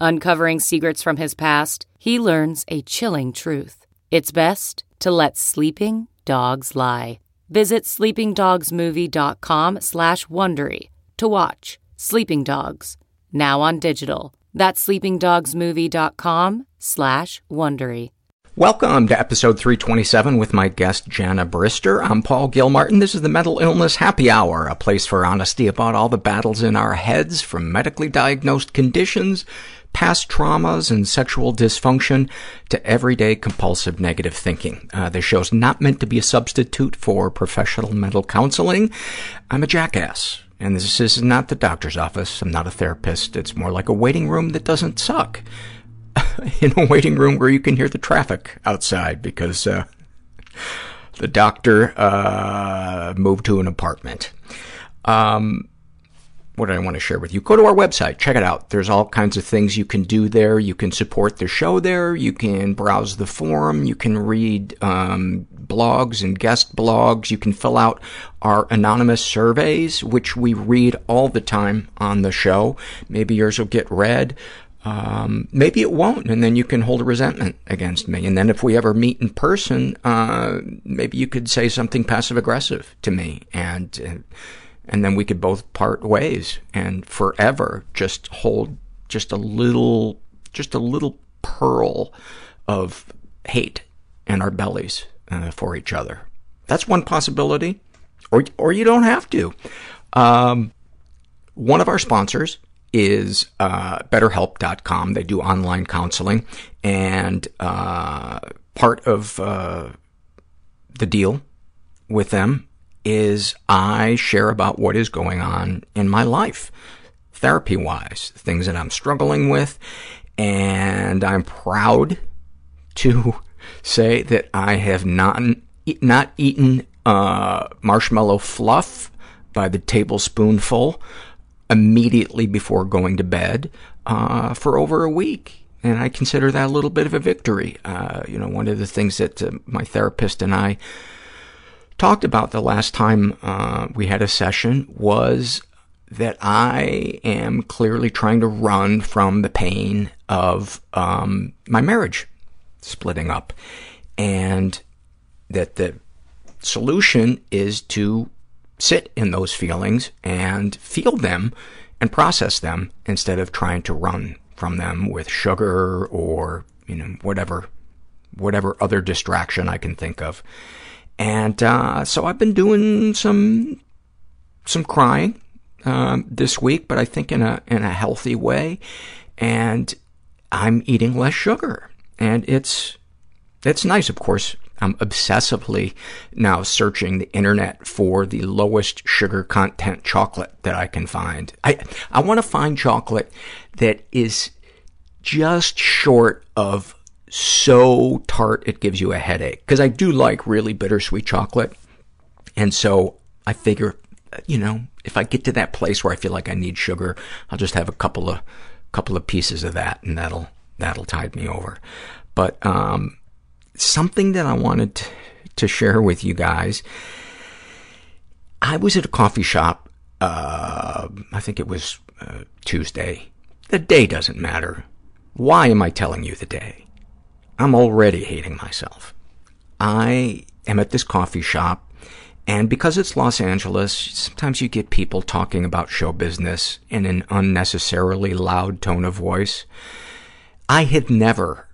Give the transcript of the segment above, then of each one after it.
Uncovering secrets from his past, he learns a chilling truth. It's best to let sleeping dogs lie. Visit sleepingdogsmovie.com slash Wondery to watch Sleeping Dogs, now on digital. That's sleepingdogsmovie.com slash Wondery. Welcome to episode 327 with my guest, Jenna Brister. I'm Paul Gilmartin. This is the Mental Illness Happy Hour, a place for honesty about all the battles in our heads, from medically diagnosed conditions, past traumas, and sexual dysfunction to everyday compulsive negative thinking. Uh, this show's not meant to be a substitute for professional mental counseling. I'm a jackass. And this is not the doctor's office. I'm not a therapist. It's more like a waiting room that doesn't suck. in a waiting room where you can hear the traffic outside because uh, the doctor uh, moved to an apartment. Um, what I want to share with you? Go to our website. Check it out. There's all kinds of things you can do there. You can support the show there. You can browse the forum. You can read um, blogs and guest blogs. You can fill out our anonymous surveys, which we read all the time on the show. Maybe yours will get read. Um, maybe it won't, and then you can hold a resentment against me. And then if we ever meet in person, uh, maybe you could say something passive-aggressive to me, and uh, and then we could both part ways and forever just hold just a little, just a little pearl of hate in our bellies uh, for each other. That's one possibility, or or you don't have to. Um, one of our sponsors is uh, BetterHelp.com. They do online counseling, and uh, part of uh, the deal with them is I share about what is going on in my life, therapy-wise, things that I'm struggling with, and I'm proud to say that I have not not eaten uh, marshmallow fluff by the tablespoonful immediately before going to bed uh, for over a week. And I consider that a little bit of a victory. Uh, you know, one of the things that uh, my therapist and I talked about the last time uh, we had a session was that I am clearly trying to run from the pain of um, my marriage splitting up. And that the solution is to sit in those feelings and feel them and process them instead of trying to run from them with sugar or, you know, whatever, whatever other distraction I can think of. And, uh, so I've been doing some, some crying, um, this week, but I think in a, in a healthy way. And I'm eating less sugar. And it's, it's nice, of course. I'm obsessively now searching the internet for the lowest sugar content chocolate that I can find. I, I want to find chocolate that is just short of so tart it gives you a headache. Because I do like really bittersweet chocolate. And so I figure, you know, if I get to that place where I feel like I need sugar, I'll just have a couple of, couple of pieces of that and that'll, that'll tide me over. But, um, something that I wanted to, share with you guys. I was at a coffee shop, uh, I think it was uh, Tuesday. The day doesn't matter. Why am I telling you the day? I'm already hating myself. I am at this coffee shop, and because it's Los Angeles, sometimes you get people talking about show business in an unnecessarily loud tone of voice. I had never,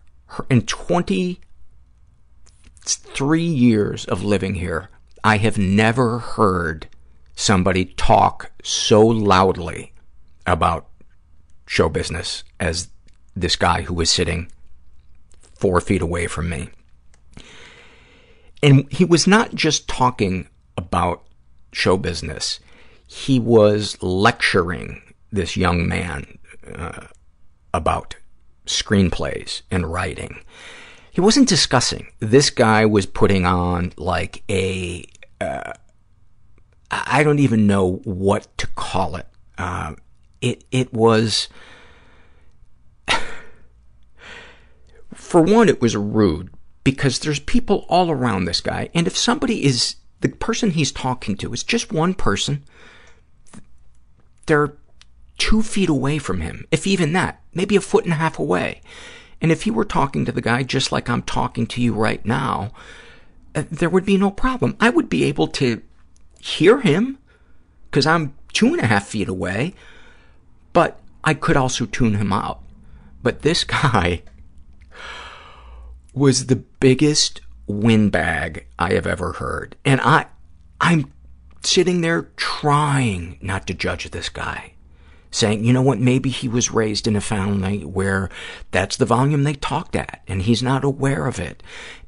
in 23 years of living here, I have never heard somebody talk so loudly about show business as this guy who was sitting four feet away from me. And he was not just talking about show business. He was lecturing this young man uh, about screenplays and writing. He wasn't discussing. This guy was putting on like a, uh, I don't even know what to call it. Uh, it, it was, for one, it was rude because there's people all around this guy. And if somebody is, the person he's talking to is just one person, they're two feet away from him, if even that, maybe a foot and a half away. And if he were talking to the guy just like I'm talking to you right now, uh, there would be no problem. I would be able to hear him because I'm two and a half feet away, but I could also tune him out. But this guy was the biggest windbag I have ever heard. And I, I'm sitting there trying not to judge this guy saying, you know what, maybe he was raised in a family where that's the volume they talked at and he's not aware of it.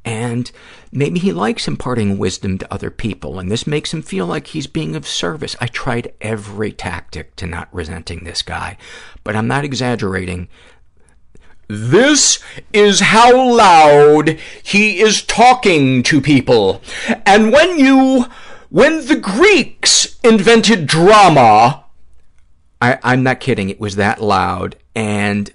And maybe he likes imparting wisdom to other people and this makes him feel like he's being of service. I tried every tactic to not resenting this guy, but I'm not exaggerating. This is how loud he is talking to people. And when you, when the Greeks invented drama, I, I'm not kidding. It was that loud. And,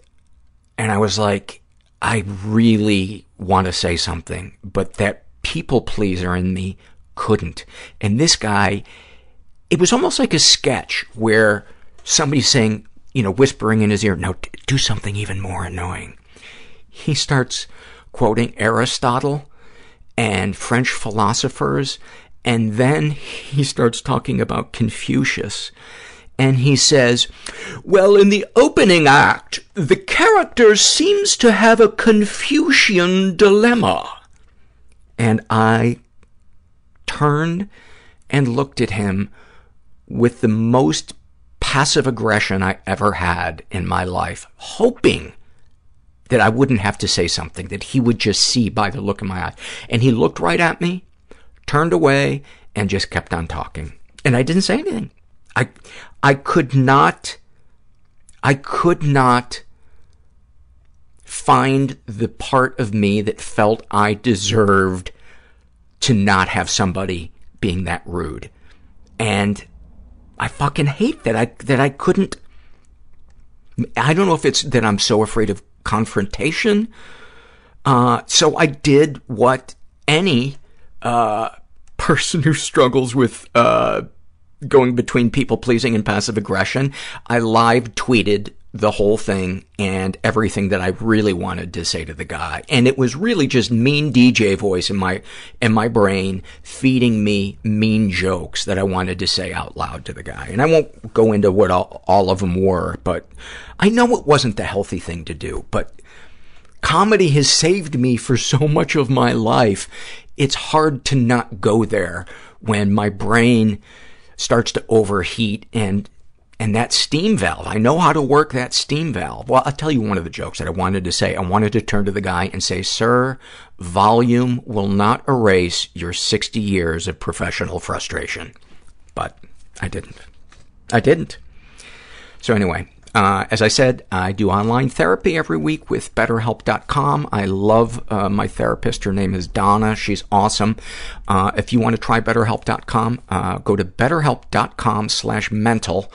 and I was like, I really want to say something, but that people pleaser in me couldn't. And this guy, it was almost like a sketch where somebody's saying, you know, whispering in his ear, no, do something even more annoying. He starts quoting Aristotle and French philosophers, and then he starts talking about Confucius and he says, well, in the opening act, the character seems to have a Confucian dilemma. And I turned and looked at him with the most passive aggression I ever had in my life, hoping that I wouldn't have to say something, that he would just see by the look in my eye. And he looked right at me, turned away, and just kept on talking. And I didn't say anything. I, I could not, I could not find the part of me that felt I deserved to not have somebody being that rude. And I fucking hate that I, that I couldn't, I don't know if it's that I'm so afraid of confrontation. Uh, so I did what any, uh, person who struggles with, uh, going between people pleasing and passive aggression, I live tweeted the whole thing and everything that I really wanted to say to the guy. And it was really just mean DJ voice in my, in my brain feeding me mean jokes that I wanted to say out loud to the guy. And I won't go into what all, all of them were, but I know it wasn't the healthy thing to do, but comedy has saved me for so much of my life. It's hard to not go there when my brain starts to overheat and and that steam valve, I know how to work that steam valve. Well, I'll tell you one of the jokes that I wanted to say. I wanted to turn to the guy and say, sir, volume will not erase your 60 years of professional frustration. But I didn't. I didn't. So anyway, uh, as I said, I do online therapy every week with BetterHelp.com. I love uh, my therapist. Her name is Donna. She's awesome. Uh, if you want to try BetterHelp.com, uh, go to BetterHelp.com slash mental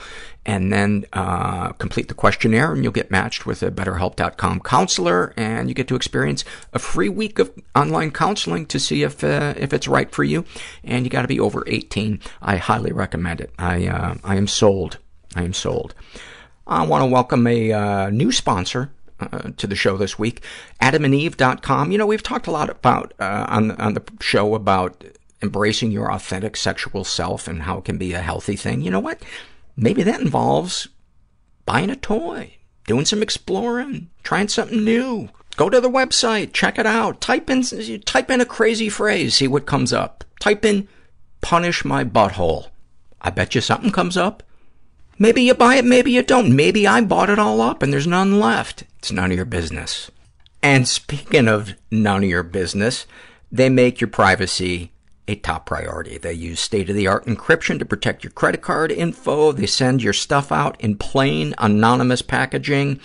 and then uh, complete the questionnaire, and you'll get matched with a BetterHelp.com counselor, and you get to experience a free week of online counseling to see if uh, if it's right for you. And you got to be over 18. I highly recommend it. I uh, I am sold. I am sold. I want to welcome a uh, new sponsor uh, to the show this week, adamandeve.com. You know, we've talked a lot about uh, on on the show about embracing your authentic sexual self and how it can be a healthy thing. You know what? Maybe that involves buying a toy, doing some exploring, trying something new. Go to the website, check it out. Type in type in a crazy phrase, see what comes up. Type in punish my butthole. I bet you something comes up. Maybe you buy it, maybe you don't. Maybe I bought it all up and there's none left. It's none of your business. And speaking of none of your business, they make your privacy a top priority. They use state-of-the-art encryption to protect your credit card info. They send your stuff out in plain, anonymous packaging.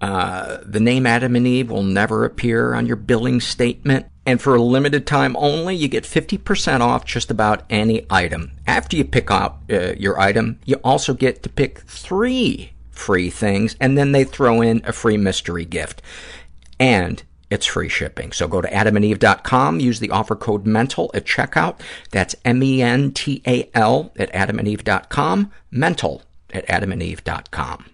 Uh, the name Adam and Eve will never appear on your billing statement. And for a limited time only, you get 50% off just about any item. After you pick out uh, your item, you also get to pick three free things, and then they throw in a free mystery gift. And it's free shipping. So go to adamandeve.com, use the offer code MENTAL at checkout. That's M-E-N-T-A-L at adamandeve.com, mental at adamandeve.com.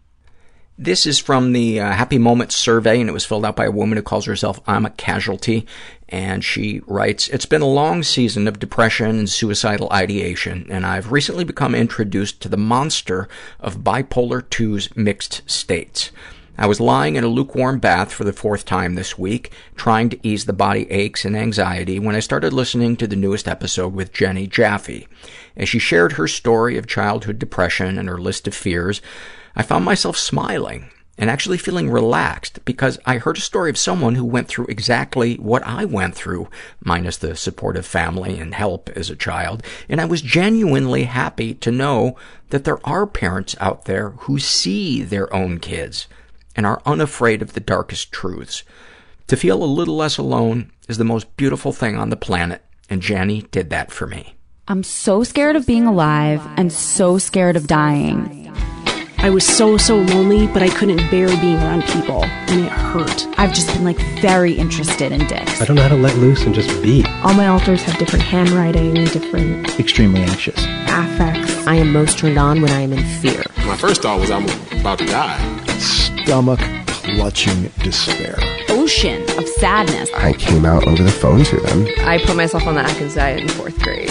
This is from the uh, Happy Moments survey, and it was filled out by a woman who calls herself I'm a Casualty. And she writes, It's been a long season of depression and suicidal ideation, and I've recently become introduced to the monster of bipolar 2's mixed states. I was lying in a lukewarm bath for the fourth time this week, trying to ease the body aches and anxiety when I started listening to the newest episode with Jenny Jaffe. As she shared her story of childhood depression and her list of fears, I found myself smiling and actually feeling relaxed because I heard a story of someone who went through exactly what I went through, minus the supportive family and help as a child, and I was genuinely happy to know that there are parents out there who see their own kids and are unafraid of the darkest truths. To feel a little less alone is the most beautiful thing on the planet, and Jenny did that for me. I'm so scared of being alive and so scared of dying. I was so, so lonely, but I couldn't bear being around people, and it hurt. I've just been like very interested in dicks. I don't know how to let loose and just be. All my alters have different handwriting, and different Extremely anxious. affects. I am most turned on when I am in fear. My first thought was I'm about to die. Stomach clutching despair. Ocean of sadness. I came out over the phone to them. I put myself on the Atkins diet in fourth grade.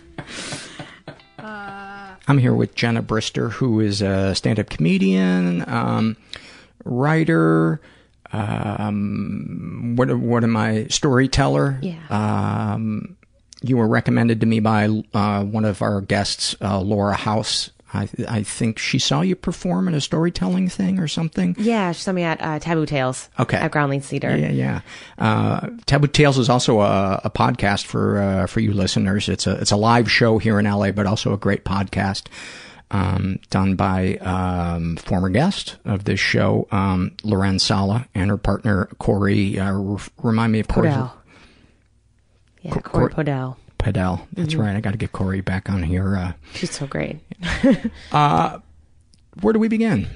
I'm here with Jenna Brister, who is a stand-up comedian, um, writer, um, what, what am I, storyteller. Yeah. Um, you were recommended to me by uh, one of our guests, uh, Laura House. I, I think she saw you perform in a storytelling thing or something. Yeah, she saw me at uh, Taboo Tales. Okay. At Groundlings Theater. Yeah, yeah. Uh, Taboo Tales is also a, a podcast for uh, for you listeners. It's a it's a live show here in LA, but also a great podcast um, done by um, former guest of this show, um, Loren Sala, and her partner Corey. Uh, r- remind me of Corey. Podell. Yeah, Corey Podell. Padel. That's Mhm. right. I got to get Corey back on here. Uh, She's so great. uh, where do we begin?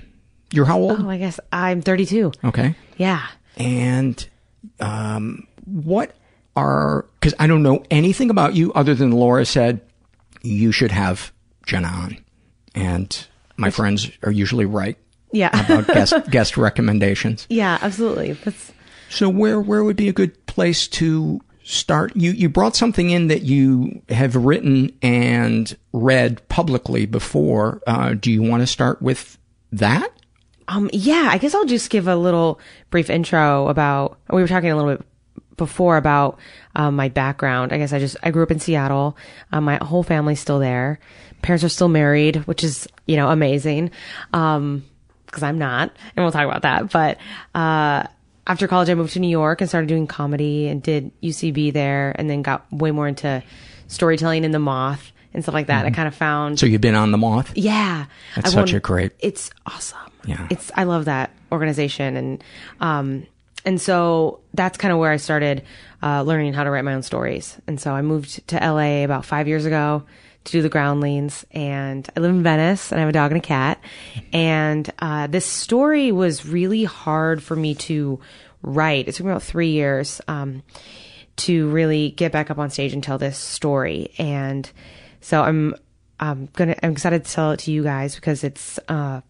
You're how old? Oh, I guess I'm 32. Okay. Yeah. And um, what are because I don't know anything about you other than Laura said you should have Jenna on, and my friends are usually right Yeah. about guest guest recommendations. yeah, absolutely. That's So where where would be a good place to start? You you brought something in that you have written and read publicly before. Uh, do you want to start with that? Um, yeah, I guess I'll just give a little brief intro about, we were talking a little bit before about, um, my background. I guess I just, I grew up in Seattle. Um, my whole family's still there. Parents are still married, which is, you know, amazing. Um, because I'm not, and we'll talk about that. But uh, after college, I moved to New York and started doing comedy and did UCB there, and then got way more into storytelling in the Moth and stuff like that. I kind of found So you've been on the Moth? yeah, That's I such a great- It's awesome. Yeah. It's I love that organization and um and so that's kind of where I started uh, learning how to write my own stories. And so I moved to LA about five years ago to do the groundlings and I live in Venice and I have a dog and a cat. And uh, this story was really hard for me to write. It took me about three years. Um, to really get back up on stage and tell this story. And so I'm I'm gonna I'm excited to tell it to you guys because it's uh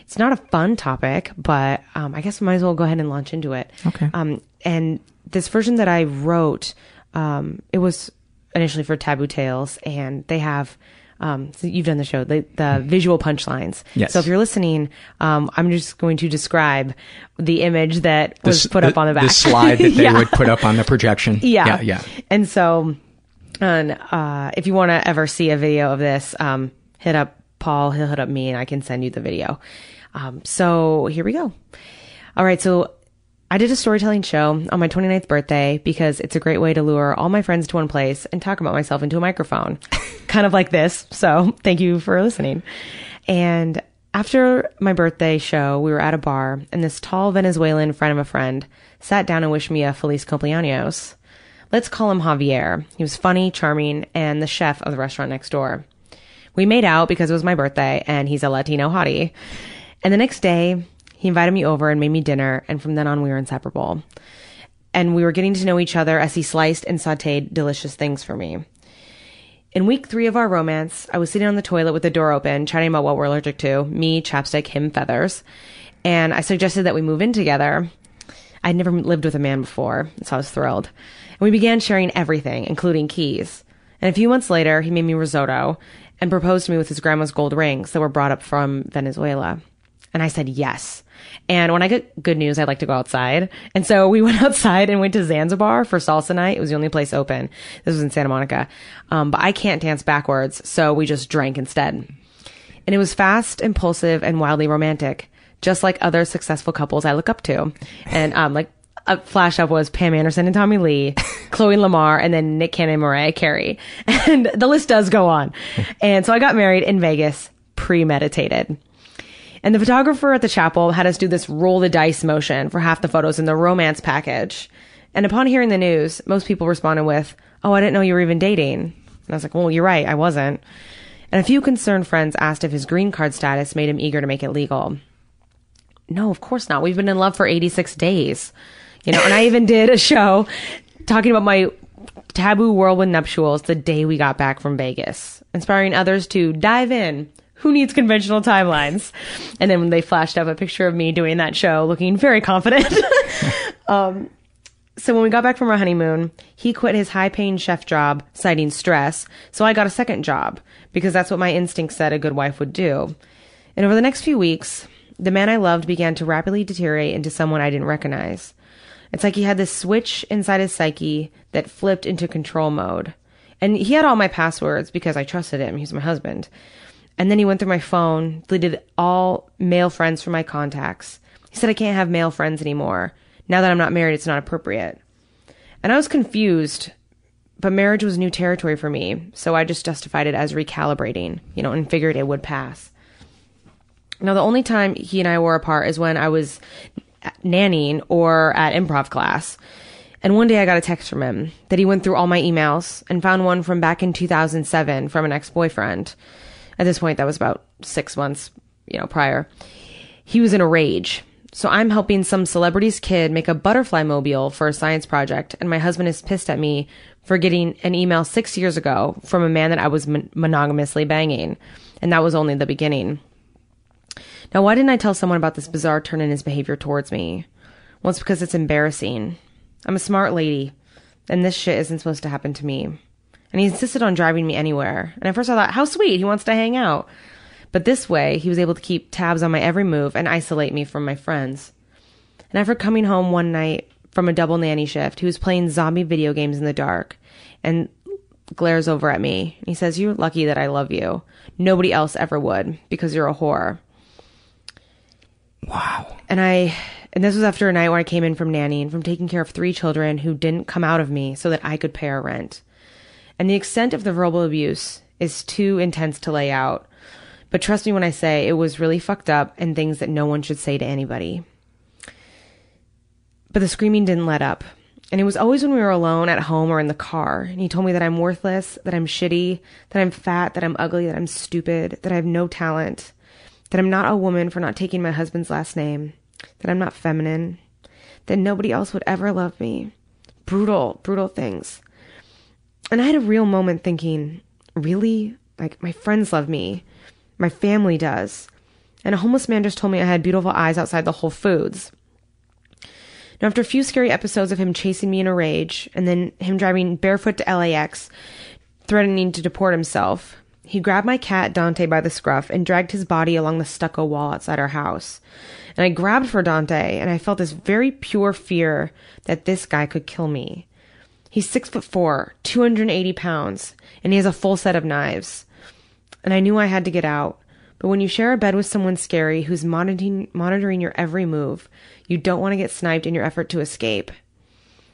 it's not a fun topic, but um, I guess I might as well go ahead and launch into it. Okay. Um, and this version that I wrote, um, it was initially for Taboo Tales, and they have. Um, so you've done the show, the, the visual punchlines. Yes. So if you're listening, um, I'm just going to describe the image that was s- put up on the back. The slide that they Yeah. would put up on the projection. Yeah. Yeah, yeah. And so, and uh, if you want to ever see a video of this, um, hit up Paul. He'll hit up me, and I can send you the video. Um, so here we go. All right. So I did a storytelling show on my 29th birthday because it's a great way to lure all my friends to one place and talk about myself into a microphone, kind of like this. So thank you for listening. And after my birthday show, we were at a bar, and this tall Venezuelan friend of a friend sat down and wished me a Feliz Cumpleaños. Let's call him Javier. He was funny, charming, and the chef of the restaurant next door. We made out because it was my birthday, and he's a Latino hottie. And the next day, he invited me over and made me dinner, and from then on, we were inseparable. And we were getting to know each other as he sliced and sauteed delicious things for me. In week three of our romance, I was sitting on the toilet with the door open, chatting about what we're allergic to me, chapstick, him, feathers. And I suggested that we move in together. I'd never lived with a man before, so I was thrilled. And we began sharing everything, including keys. And a few months later, he made me risotto and proposed to me with his grandma's gold rings that were brought up from Venezuela. And I said yes. And when I get good news, I like to go outside. And so we went outside and went to Zanzibar for salsa night. It was the only place open. This was in Santa Monica. Um, but I can't dance backwards, so we just drank instead. And it was fast, impulsive, and wildly romantic, just like other successful couples I look up to. And um, like a flash up was Pam Anderson and Tommy Lee, Khloe Lamar, and then Nick Cannon and Mariah Carey. And the list does go on. And so I got married in Vegas, premeditated. And the photographer at the chapel had us do this roll the dice motion for half the photos in the romance package. And upon hearing the news, most people responded with, Oh, I didn't know you were even dating. And I was like, Well, you're right, I wasn't. And a few concerned friends asked if his green card status made him eager to make it legal. No, of course not. We've been in love for 86 days. You know, and I even did a show talking about my taboo whirlwind nuptials the day we got back from Vegas, inspiring others to dive in. Who needs conventional timelines? And then when they flashed up a picture of me doing that show, looking very confident. um, so when we got back from our honeymoon, he quit his high paying chef job, citing stress. So I got a second job because that's what my instinct said a good wife would do. And over the next few weeks, the man I loved began to rapidly deteriorate into someone I didn't recognize. It's like he had this switch inside his psyche that flipped into control mode. And he had all my passwords because I trusted him. He's my husband. And then he went through my phone, deleted all male friends from my contacts. He said I can't have male friends anymore. Now that I'm not married, it's not appropriate. And I was confused, but marriage was new territory for me, so I just justified it as recalibrating, you know, and figured it would pass. Now, the only time he and I were apart is when I was nannying or at improv class. And one day I got a text from him that he went through all my emails and found one from back in 2007 from an ex boyfriend. At this point, that was about six months, you know, prior. He was in a rage. So I'm helping some celebrity's kid make a butterfly mobile for a science project, and my husband is pissed at me for getting an email six years ago from a man that I was mon- monogamously banging. And that was only the beginning. Now, why didn't I tell someone about this bizarre turn in his behavior towards me? Well, it's because it's embarrassing. I'm a smart lady, and this shit isn't supposed to happen to me. And he insisted on driving me anywhere. And at first I thought, how sweet, he wants to hang out. But this way, he was able to keep tabs on my every move and isolate me from my friends. And after coming home one night from a double nanny shift, he was playing zombie video games in the dark and glares over at me. He says, You're lucky that I love you. Nobody else ever would because you're a whore. Wow. And I, and this was after a night where I came in from nannying, from taking care of three children who didn't come out of me so that I could pay our rent. And the extent of the verbal abuse is too intense to lay out. But trust me when I say it was really fucked up and things that no one should say to anybody. But the screaming didn't let up. And it was always when we were alone at home or in the car. And he told me that I'm worthless, that I'm shitty, that I'm fat, that I'm ugly, that I'm stupid, that I have no talent, that I'm not a woman for not taking my husband's last name, that I'm not feminine, that nobody else would ever love me. Brutal, brutal things. And I had a real moment thinking, really? Like, my friends love me. My family does. And a homeless man just told me I had beautiful eyes outside the Whole Foods. Now, after a few scary episodes of him chasing me in a rage, and then him driving barefoot to LAX, threatening to deport himself, he grabbed my cat Dante by the scruff and dragged his body along the stucco wall outside our house. And I grabbed for Dante, and I felt this very pure fear that this guy could kill me. He's six foot four, 280 pounds, and he has a full set of knives. And I knew I had to get out. But when you share a bed with someone scary who's monitoring, monitoring your every move, you don't want to get sniped in your effort to escape.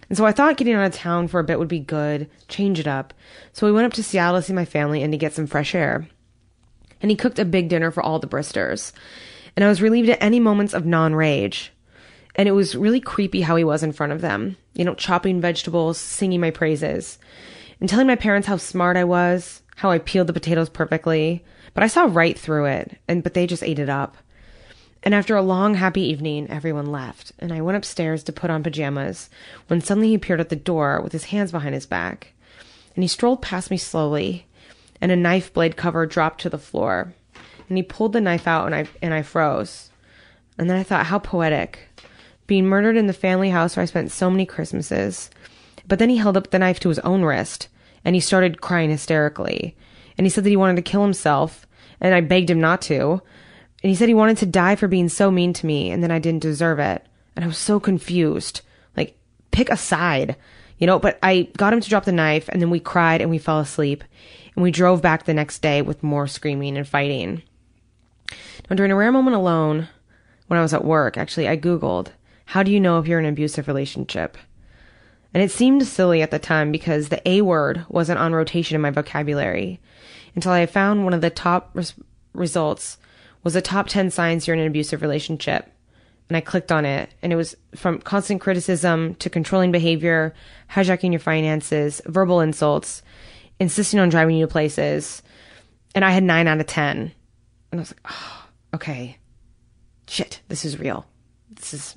And so I thought getting out of town for a bit would be good, change it up. So we went up to Seattle to see my family and to get some fresh air. And he cooked a big dinner for all the Bristers. And I was relieved at any moments of non rage. And it was really creepy how he was in front of them, you know, chopping vegetables, singing my praises, and telling my parents how smart I was, how I peeled the potatoes perfectly. But I saw right through it, and but they just ate it up. And after a long, happy evening, everyone left, and I went upstairs to put on pajamas when suddenly he appeared at the door with his hands behind his back. And he strolled past me slowly, and a knife blade cover dropped to the floor. And he pulled the knife out, and I, and I froze. And then I thought, how poetic. Being murdered in the family house where I spent so many Christmases. But then he held up the knife to his own wrist, and he started crying hysterically. And he said that he wanted to kill himself, and I begged him not to. And he said he wanted to die for being so mean to me and then I didn't deserve it. And I was so confused. Like, pick a side, you know? But I got him to drop the knife and then we cried and we fell asleep. And we drove back the next day with more screaming and fighting. Now, during a rare moment alone, when I was at work, actually, I Googled, how do you know if you're in an abusive relationship? And it seemed silly at the time because the A word wasn't on rotation in my vocabulary until I found one of the top res- results was the top 10 signs you're in an abusive relationship. And I clicked on it, and it was from constant criticism to controlling behavior, hijacking your finances, verbal insults, insisting on driving you to places. And I had nine out of 10. And I was like, oh, okay. Shit, this is real. This is.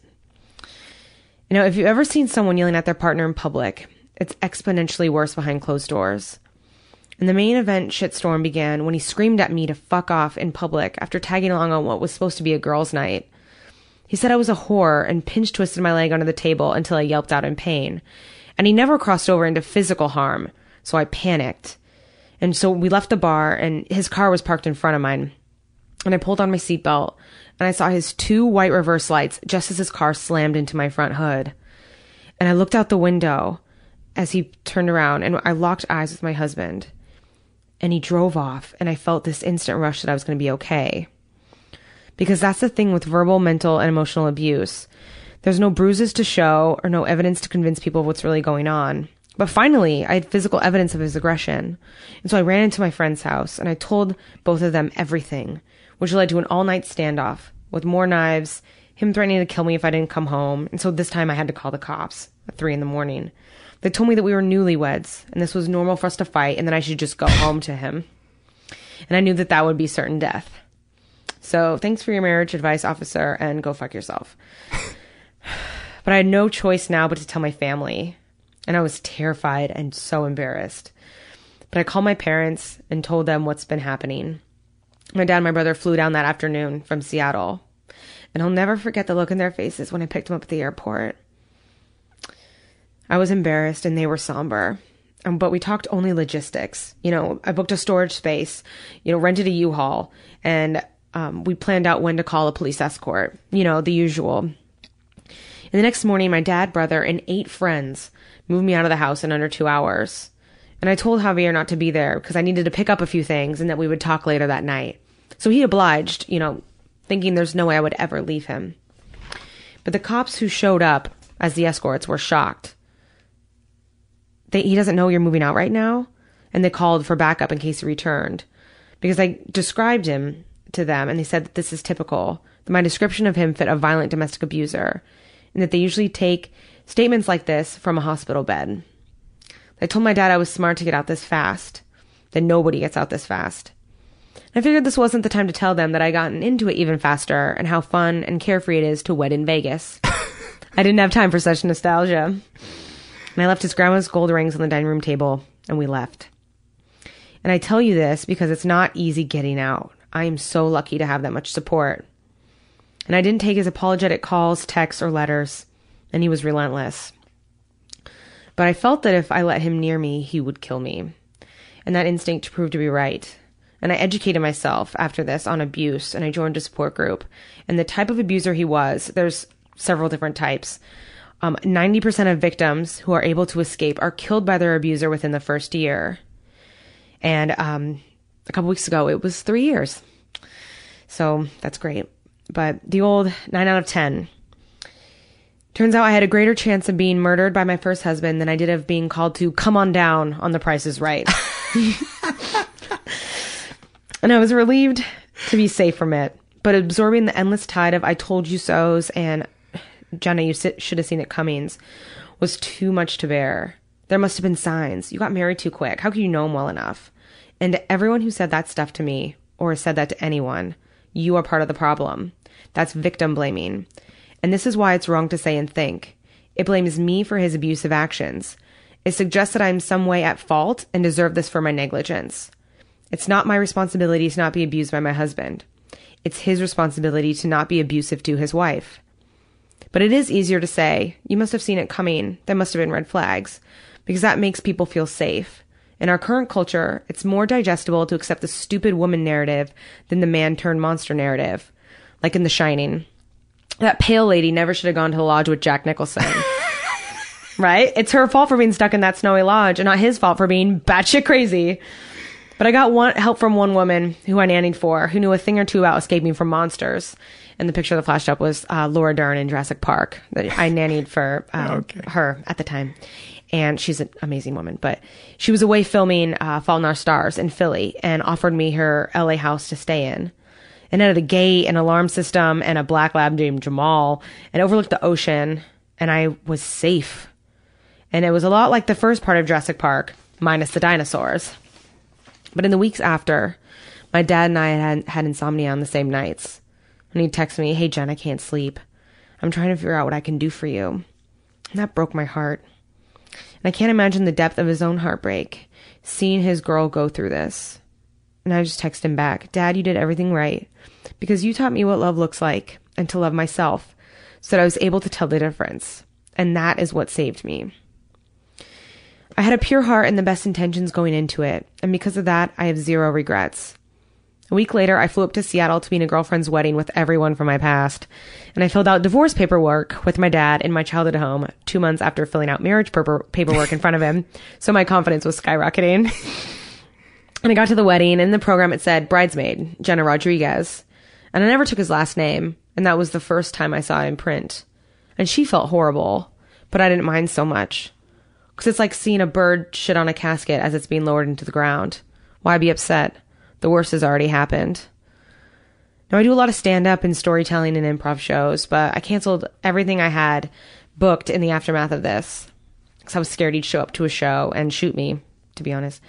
You know, if you've ever seen someone yelling at their partner in public, it's exponentially worse behind closed doors. And the main event shitstorm began when he screamed at me to fuck off in public after tagging along on what was supposed to be a girls' night. He said I was a whore and pinch twisted my leg under the table until I yelped out in pain. And he never crossed over into physical harm, so I panicked. And so we left the bar, and his car was parked in front of mine. And I pulled on my seatbelt, and I saw his two white reverse lights just as his car slammed into my front hood. And I looked out the window as he turned around, and I locked eyes with my husband and he drove off and I felt this instant rush that I was going to be okay. Because that's the thing with verbal, mental, and emotional abuse. There's no bruises to show or no evidence to convince people of what's really going on. But finally, I had physical evidence of his aggression. And so I ran into my friend's house and I told both of them everything, which led to an all night standoff with more knives, him threatening to kill me if I didn't come home. And so this time I had to call the cops at three in the morning. They told me that we were newlyweds and this was normal for us to fight and that I should just go home to him. And I knew that that would be certain death. So thanks for your marriage advice, officer, and go fuck yourself. but I had no choice now but to tell my family. And I was terrified and so embarrassed. But I called my parents and told them what's been happening. My dad and my brother flew down that afternoon from Seattle. And I'll never forget the look in their faces when I picked them up at the airport. I was embarrassed and they were somber. Um, but we talked only logistics. You know, I booked a storage space, you know, rented a U-Haul, and um, we planned out when to call a police escort. You know, the usual. And the next morning, my dad, brother, and eight friends moved me out of the house in under two hours. And I told Javier not to be there because I needed to pick up a few things and that we would talk later that night. So he obliged, you know, thinking there's no way I would ever leave him. But the cops who showed up as the escorts were shocked. They, he doesn't know you're moving out right now, and they called for backup in case he returned. Because I described him to them, and they said that this is typical. That my description of him fit a violent domestic abuser, and that they usually take statements like this from a hospital bed. I told my dad I was smart to get out this fast, that nobody gets out this fast. I figured this wasn't the time to tell them that I'd gotten into it even faster and how fun and carefree it is to wed in Vegas. I didn't have time for such nostalgia. And I left his grandma's gold rings on the dining room table and we left. And I tell you this because it's not easy getting out. I am so lucky to have that much support. And I didn't take his apologetic calls, texts, or letters, and he was relentless. But I felt that if I let him near me, he would kill me. And that instinct proved to be right. And I educated myself after this on abuse and I joined a support group. And the type of abuser he was, there's several different types. Um, 90% of victims who are able to escape are killed by their abuser within the first year. And um, a couple weeks ago, it was three years. So that's great. But the old 9 out of 10. Turns out I had a greater chance of being murdered by my first husband than I did of being called to come on down on the price is right. and I was relieved to be safe from it. But absorbing the endless tide of I told you so's and Jenna, you should have seen it comings was too much to bear. There must have been signs. You got married too quick. How could you know him well enough? And everyone who said that stuff to me or said that to anyone, you are part of the problem. That's victim blaming. And this is why it's wrong to say and think. It blames me for his abusive actions. It suggests that I'm some way at fault and deserve this for my negligence. It's not my responsibility to not be abused by my husband. It's his responsibility to not be abusive to his wife. But it is easier to say, you must have seen it coming, there must have been red flags, because that makes people feel safe. In our current culture, it's more digestible to accept the stupid woman narrative than the man turned monster narrative, like in The Shining. That pale lady never should have gone to the lodge with Jack Nicholson. right? It's her fault for being stuck in that snowy lodge and not his fault for being batshit crazy. But I got one help from one woman who I nannied for, who knew a thing or two about escaping from monsters. And the picture that flashed up was uh, Laura Dern in Jurassic Park that I nannied for um, okay. her at the time. And she's an amazing woman. But she was away filming uh, Fault in Our Stars in Philly and offered me her LA house to stay in and had a gate and alarm system and a black lab named Jamal and overlooked the ocean and I was safe. And it was a lot like the first part of Jurassic Park, minus the dinosaurs. But in the weeks after, my dad and I had had insomnia on the same nights. And he'd text me, Hey Jen, I can't sleep. I'm trying to figure out what I can do for you. And that broke my heart. And I can't imagine the depth of his own heartbreak, seeing his girl go through this. And I just text him back, Dad, you did everything right. Because you taught me what love looks like and to love myself so that I was able to tell the difference. And that is what saved me. I had a pure heart and the best intentions going into it, and because of that, I have zero regrets. A week later, I flew up to Seattle to be in a girlfriend's wedding with everyone from my past, and I filled out divorce paperwork with my dad in my childhood home two months after filling out marriage paper- paperwork in front of him, so my confidence was skyrocketing. And I got to the wedding, and in the program it said bridesmaid, Jenna Rodriguez. And I never took his last name, and that was the first time I saw it in print. And she felt horrible, but I didn't mind so much. Because it's like seeing a bird shit on a casket as it's being lowered into the ground. Why be upset? The worst has already happened. Now, I do a lot of stand up and storytelling and improv shows, but I canceled everything I had booked in the aftermath of this. Because I was scared he'd show up to a show and shoot me, to be honest.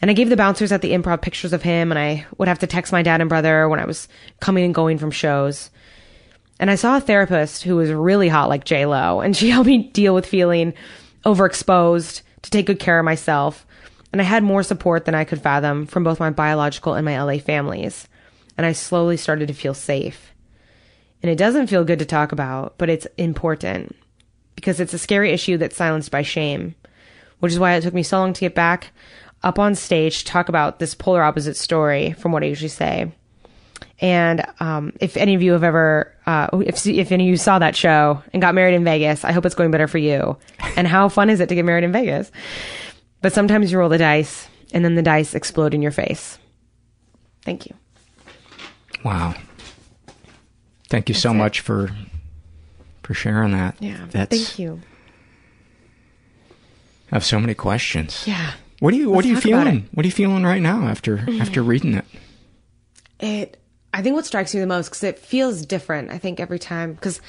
And I gave the bouncers at the improv pictures of him, and I would have to text my dad and brother when I was coming and going from shows. And I saw a therapist who was really hot like J Lo, and she helped me deal with feeling overexposed, to take good care of myself. And I had more support than I could fathom from both my biological and my LA families. And I slowly started to feel safe. And it doesn't feel good to talk about, but it's important because it's a scary issue that's silenced by shame, which is why it took me so long to get back up on stage to talk about this polar opposite story from what I usually say. And um, if any of you have ever, uh, if if any of you saw that show and got married in Vegas, I hope it's going better for you. And how fun is it to get married in Vegas? But sometimes you roll the dice, and then the dice explode in your face. Thank you. Wow. Thank you so much for for sharing that. Yeah. That's, Thank you. I have so many questions. Yeah. What are you What Let's are you feeling? What are you feeling right now after after reading it? It. I think what strikes me the most because it feels different. I think every time because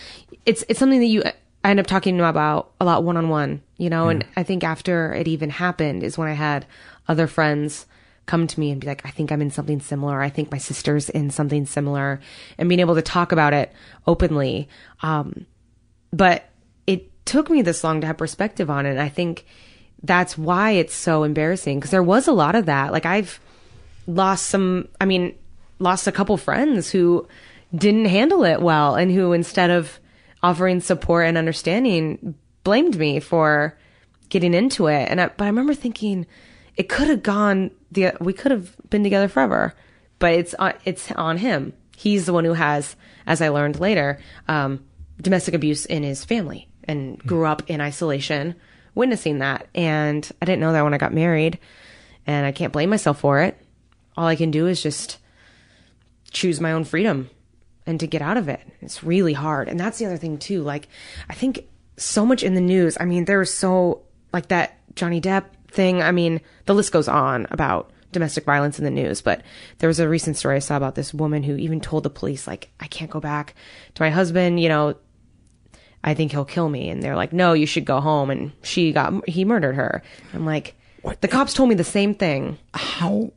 it's it's something that you I end up talking about a lot one on one. You know, and I think after it even happened is when I had other friends come to me and be like, I think I'm in something similar. I think my sister's in something similar, and being able to talk about it openly. Um, but it took me this long to have perspective on it. And I think that's why it's so embarrassing because there was a lot of that. Like I've lost some, I mean, lost a couple friends who didn't handle it well and who instead of offering support and understanding blamed me for getting into it. And I, but I remember thinking it could have gone the, we could have been together forever, but it's on, it's on him. He's the one who has, as I learned later, um, domestic abuse in his family and grew up in isolation witnessing that. And I didn't know that when I got married and I can't blame myself for it. All I can do is just choose my own freedom and to get out of it. It's really hard. And that's the other thing too. Like, I think so much in the news. I mean, there was so, like that Johnny Depp thing. I mean, the list goes on about domestic violence in the news, but there was a recent story I saw about this woman who even told the police, like, I can't go back to my husband, you know, I think he'll kill me. And they're like, no, you should go home. And she got, he murdered her. I'm like, the cops told me the same thing. How,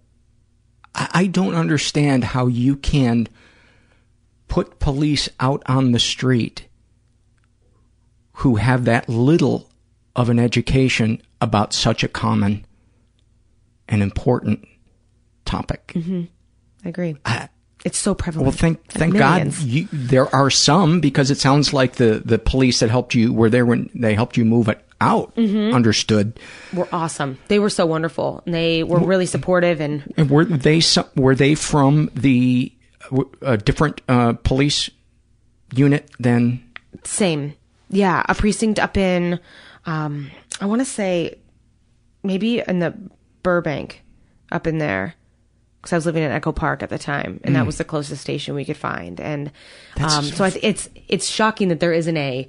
I I don't understand how you can put police out on the street who have that little of an education about such a common and important topic. Mm-hmm. I agree. it's so prevalent. Well, thank thank God you, there are some because it sounds like the the police that helped you were there when they helped you move it out. Mhm. Understood. Were awesome. They were so wonderful. And they were really supportive and And were they were they from the uh, a different uh, police unit than Same. Yeah, a precinct up in, um, I want to say maybe in the Burbank, up in there, because I was living in Echo Park at the time, and that Mm. was the closest station we could find. And um, so I th- it's it's shocking that there isn't a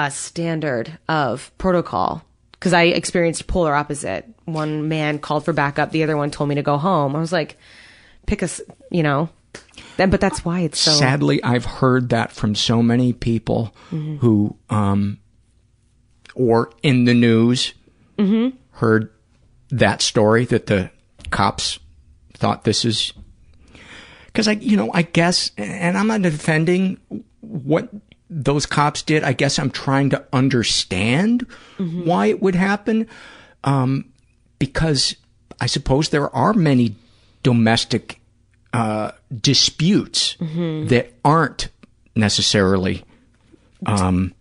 a standard of protocol. Because I experienced polar opposite. One man called for backup, the other one told me to go home. I was like, pick a, you know, then, but that's why it's so. Sadly, I've heard that from so many people Mhm. who, um, or in the news, mm-hmm. heard that story that the cops thought this is. Because I, you know, I guess, and I'm not defending what those cops did. I guess I'm trying to understand why it would happen. Um, because I suppose there are many domestic uh, disputes Mhm. that aren't necessarily um,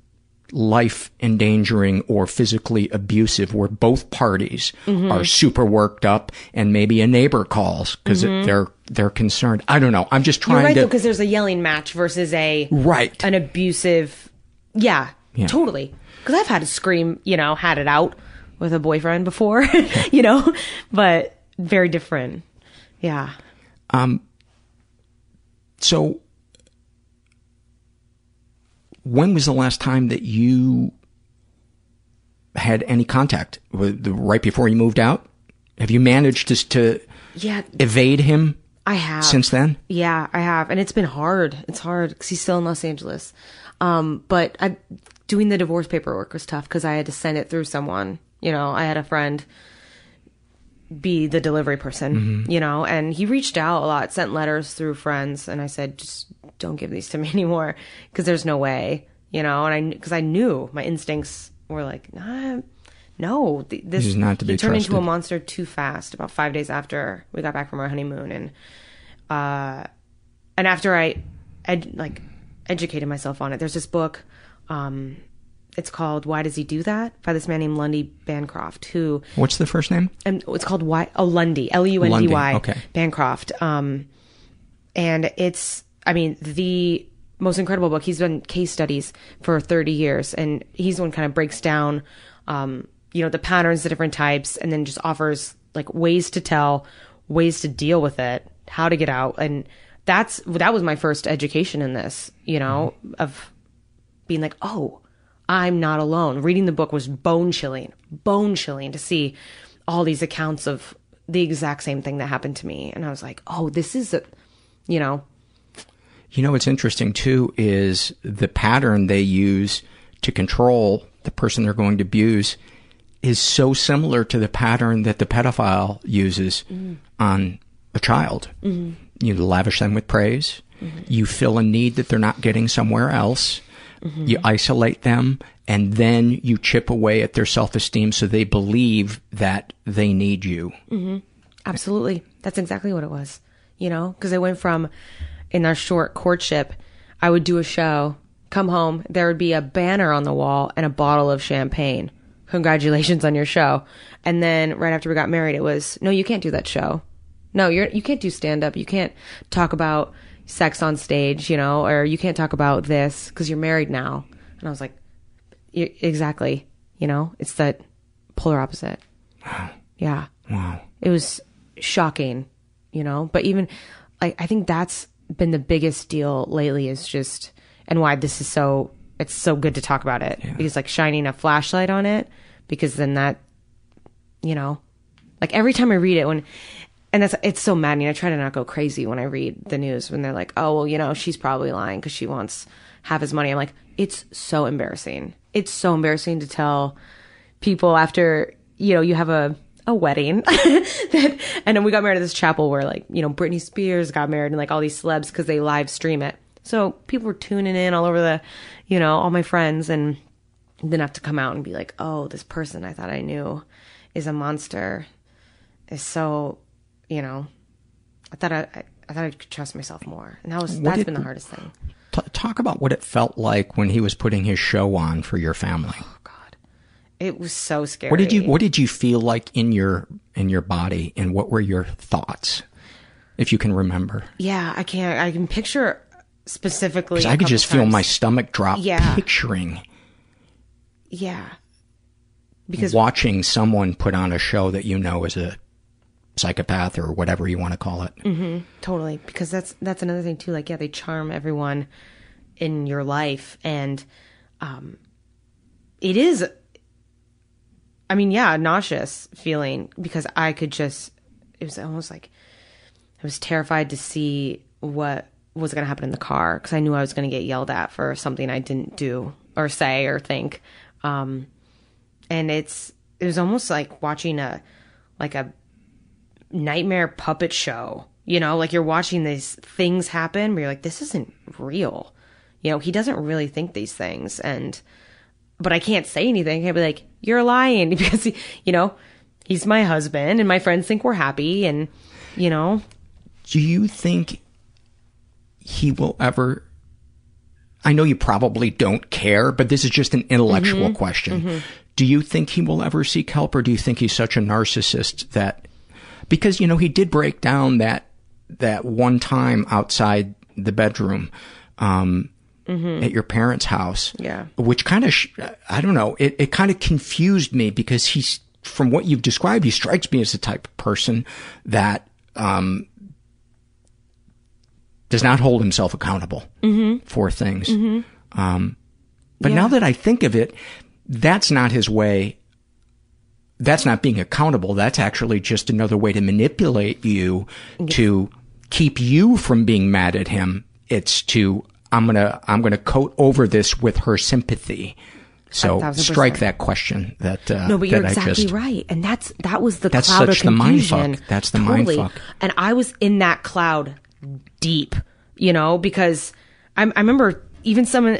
life endangering or physically abusive, where both parties Mhm. are super worked up, and maybe a neighbor calls because Mhm. they're they're concerned. I don't know. I'm just trying You're right to though, because there's a yelling match versus a right an abusive. Yeah, Yeah. totally. Because I've had to scream, you know, had it out with a boyfriend before, you know, but very different. Yeah. Um, so, when was the last time that you had any contact with the, right before you moved out? Have you managed to, to Yeah. evade him I have since then? Yeah, I have, and it's been hard. It's hard because he's still in Los Angeles. Um, but I, doing the divorce paperwork was tough because I had to send it through someone. You know, I had a friend be the delivery person. Mhm. You know, and he reached out a lot, sent letters through friends, and I said, just don't give these to me anymore because there's no way. You know, and I because I knew my instincts were like, nah, no, th- this He's not to he be turned into a monster too fast. About five days after we got back from our honeymoon, and uh, and after I ed- like educated myself on it, there's this book. Um, it's called "Why Does He Do That" by this man named Lundy Bancroft, who What's the first name? and it's called Why Oh Lundy L U N D Y Lundy, okay. Bancroft. Um, and it's I mean the most incredible book. He's done case studies for 30 years, and he's the one kind of breaks down, um, you know, the patterns, the different types, and then just offers like ways to tell, ways to deal with it, how to get out, and that's that was my first education in this, you know, mm-hmm. of being like, oh, I'm not alone. Reading the book was bone chilling, bone chilling to see all these accounts of the exact same thing that happened to me, and I was like, oh, this is a, you know, You know what's interesting too is the pattern they use to control the person they're going to abuse is so similar to the pattern that the pedophile uses Mm. on a child. Mhm. You lavish them with praise. You fill a need that they're not getting somewhere else. Mhm. You isolate them and then you chip away at their self-esteem so they believe that they need you. hmm Absolutely. That's exactly what it was. You know, because I went from in our short courtship, I would do a show, come home, there would be a banner on the wall and a bottle of champagne. Congratulations on your show. And then right after we got married, it was, no, you can't do that show. No, you're, you can't do stand up. You can't talk about sex on stage, you know, or you can't talk about this because you're married now. And I was like, "Y- exactly. You know, it's that polar opposite. Yeah. Wow. It was shocking, you know, but even like, I think that's been the biggest deal lately is just, and why this is so, it's so good to talk about it because like shining a flashlight on it, because then that, you know, like every time I read it when, and that's, it's so maddening. I try to not go crazy when I read the news when they're like, oh, well, you know, she's probably lying because she wants half his money. I'm like, it's so embarrassing. It's so embarrassing to tell people after, you know, you have a, a wedding that, and then we got married at this chapel where like, you know, Britney Spears got married and like all these celebs because they live stream it. So people were tuning in all over the, you know, all my friends and then have to come out and be like, oh, this person I thought I knew is a monster. Is so, you know, I thought I, I, I thought I could trust myself more, and that was What that's did- been the hardest thing. T- talk about what it felt like when he was putting his show on for your family. Oh God, it was so scary. What did you What did you feel like in your in your body, and what were your thoughts, if you can remember? Yeah, I can't. I can picture specifically. I could just feel my stomach drop Yeah. picturing Yeah, because watching someone put on a show that you know is a psychopath or whatever you want to call it. hmm totally. Because that's that's another thing too. Like, yeah, they charm everyone in your life, and um, it is. I mean, yeah, a nauseous feeling because I could just. It was almost like I was terrified to see what was going to happen in the car because I knew I was going to get yelled at for something I didn't do or say or think. Um, and it's it was almost like watching a like a nightmare puppet show. You know, like you're watching these things happen, but you're like, this isn't real. You know, he doesn't really think these things, and but I can't say anything. I'd be like, you're lying because he, you know he's my husband, and my friends think we're happy, and you know, Do you think he will ever? I know you probably don't care, but this is just an intellectual Mhm, question. mhm. Do you think he will ever seek help, or do you think he's such a narcissist that? Because you know he did break down that that one time outside the bedroom. Um, Mhm. at your parents' house. Yeah. Which kind of, sh- I don't know, it, it kind of confused me because he's, from what you've described, he strikes me as the type of person that, um, does not hold himself accountable Mhm. for things. Mhm. Um, but Yeah. now that I think of it, that's not his way. That's not being accountable. That's actually just another way to manipulate you to keep you from being mad at him. It's to, I'm gonna, I'm gonna coat over this with her sympathy. So strike that question that, uh, no, but you're exactly just, right, and that's that was the That's cloud such of the mind confusion. fuck. That's the mind fuck. And I was in that cloud deep, you know, because I, I remember even some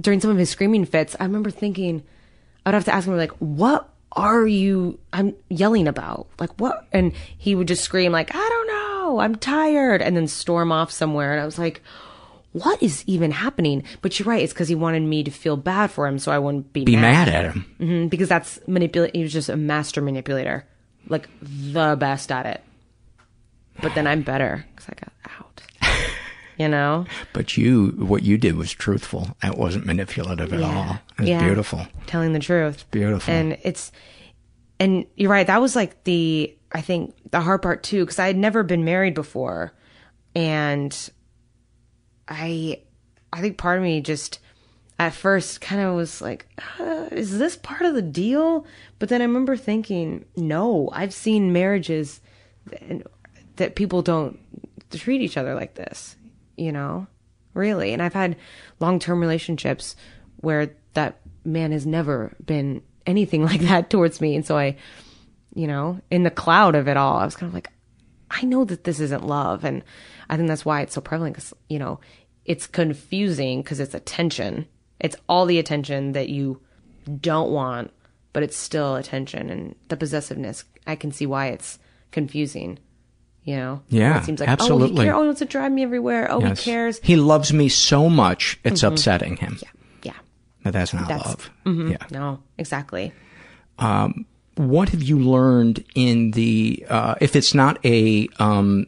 during some of his screaming fits. I remember thinking, I'd have to ask him like, "What are you? I'm yelling about like what?" And he would just scream like, "I don't know, I'm tired," and then storm off somewhere. And I was like. What is even happening? But you're right. It's because he wanted me to feel bad for him, so I wouldn't be Be mad at him. hmm because that's manipulate. He was just a master manipulator, like the best at it. But then I'm better because I got out. You know? but you, what you did was truthful. That wasn't manipulative at all. It was Yeah. beautiful. Telling the truth. beautiful. And it's, and you're right. That was like the, I think the hard part too, because I had never been married before. And I, I think part of me just at first kind of was like, uh, is this part of the deal? But then I remember thinking, no, I've seen marriages that, people don't treat each other like this, you know, really. And I've had long term relationships where that man has never been anything like that towards me. And so I, you know, in the cloud of it all, I was kind of like, I know that this isn't love. And I think that's why it's so prevalent because, you know, it's confusing because it's attention. It's all the attention that you don't want, but it's still attention. And the possessiveness, I can see why it's confusing. You know? Yeah, It seems like, absolutely. oh, he, care- oh, he wants to drive me everywhere. Oh, Yes. he cares. He loves me so much, it's Mhm. upsetting him. Yeah. Yeah. But that's not That's, love. mhm. Yeah. No, exactly. Um, what have you learned in the, uh, if it's not a um,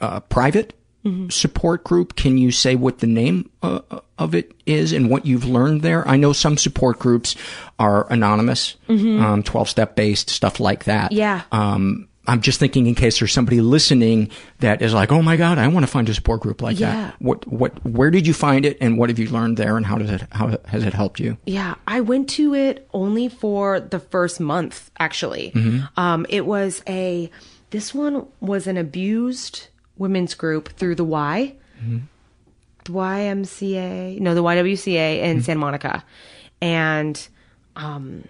uh, private Mhm. support group, can you say what the name uh, of it is and what you've learned there? I know some support groups are anonymous, Mhm. um, 12 step based, stuff like that. Yeah. Um, I'm just thinking in case there's somebody listening that is like, oh my God, I want to find a support group like Yeah. that. What, what, where did you find it and what have you learned there and how does it, how has it helped you? Yeah, I went to it only for the first month, actually. Mhm. Um, it was a, this one was an abused women's group through the Y, the YMCA, no, the YWCA in Santa Monica. And, um,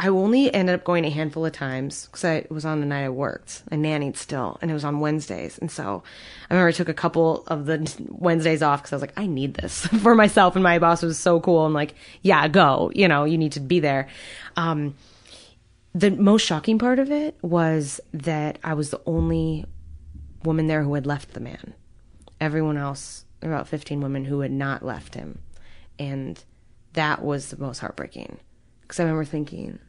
I only ended up going a handful of times because I was on the night I worked. I nannied still, and it was on Wednesdays. And so I remember I took a couple of the Wednesdays off because I was like, I need this for myself. And my boss was so cool. and like, yeah, go. You know, you need to be there. Um, the most shocking part of it was that I was the only woman there who had left the man. Everyone else, about 15 women who had not left him. And that was the most heartbreaking. Because I remember thinking,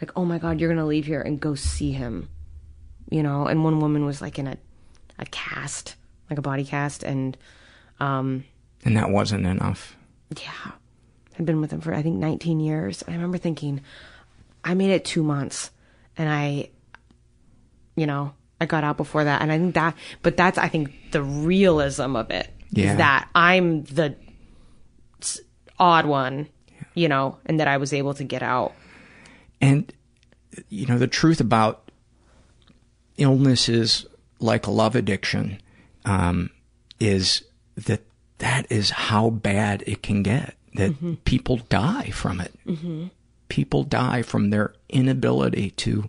like, oh my God, you're going to leave here and go see him. You know, and one woman was like in a, a cast, like a body cast. And, um, And that wasn't enough. yeah, I'd been with him for, I think, 19 years. And I remember thinking, I made it two months and I, you know, I got out before that. And I think that, but that's, I think, the realism of it is Yeah. that I'm the odd one, you know, and that I was able to get out. And, you know, the truth about illnesses like love addiction, um, is that that is how bad it can get, that Mhm. people die from it. Mm-hmm. People die from their inability to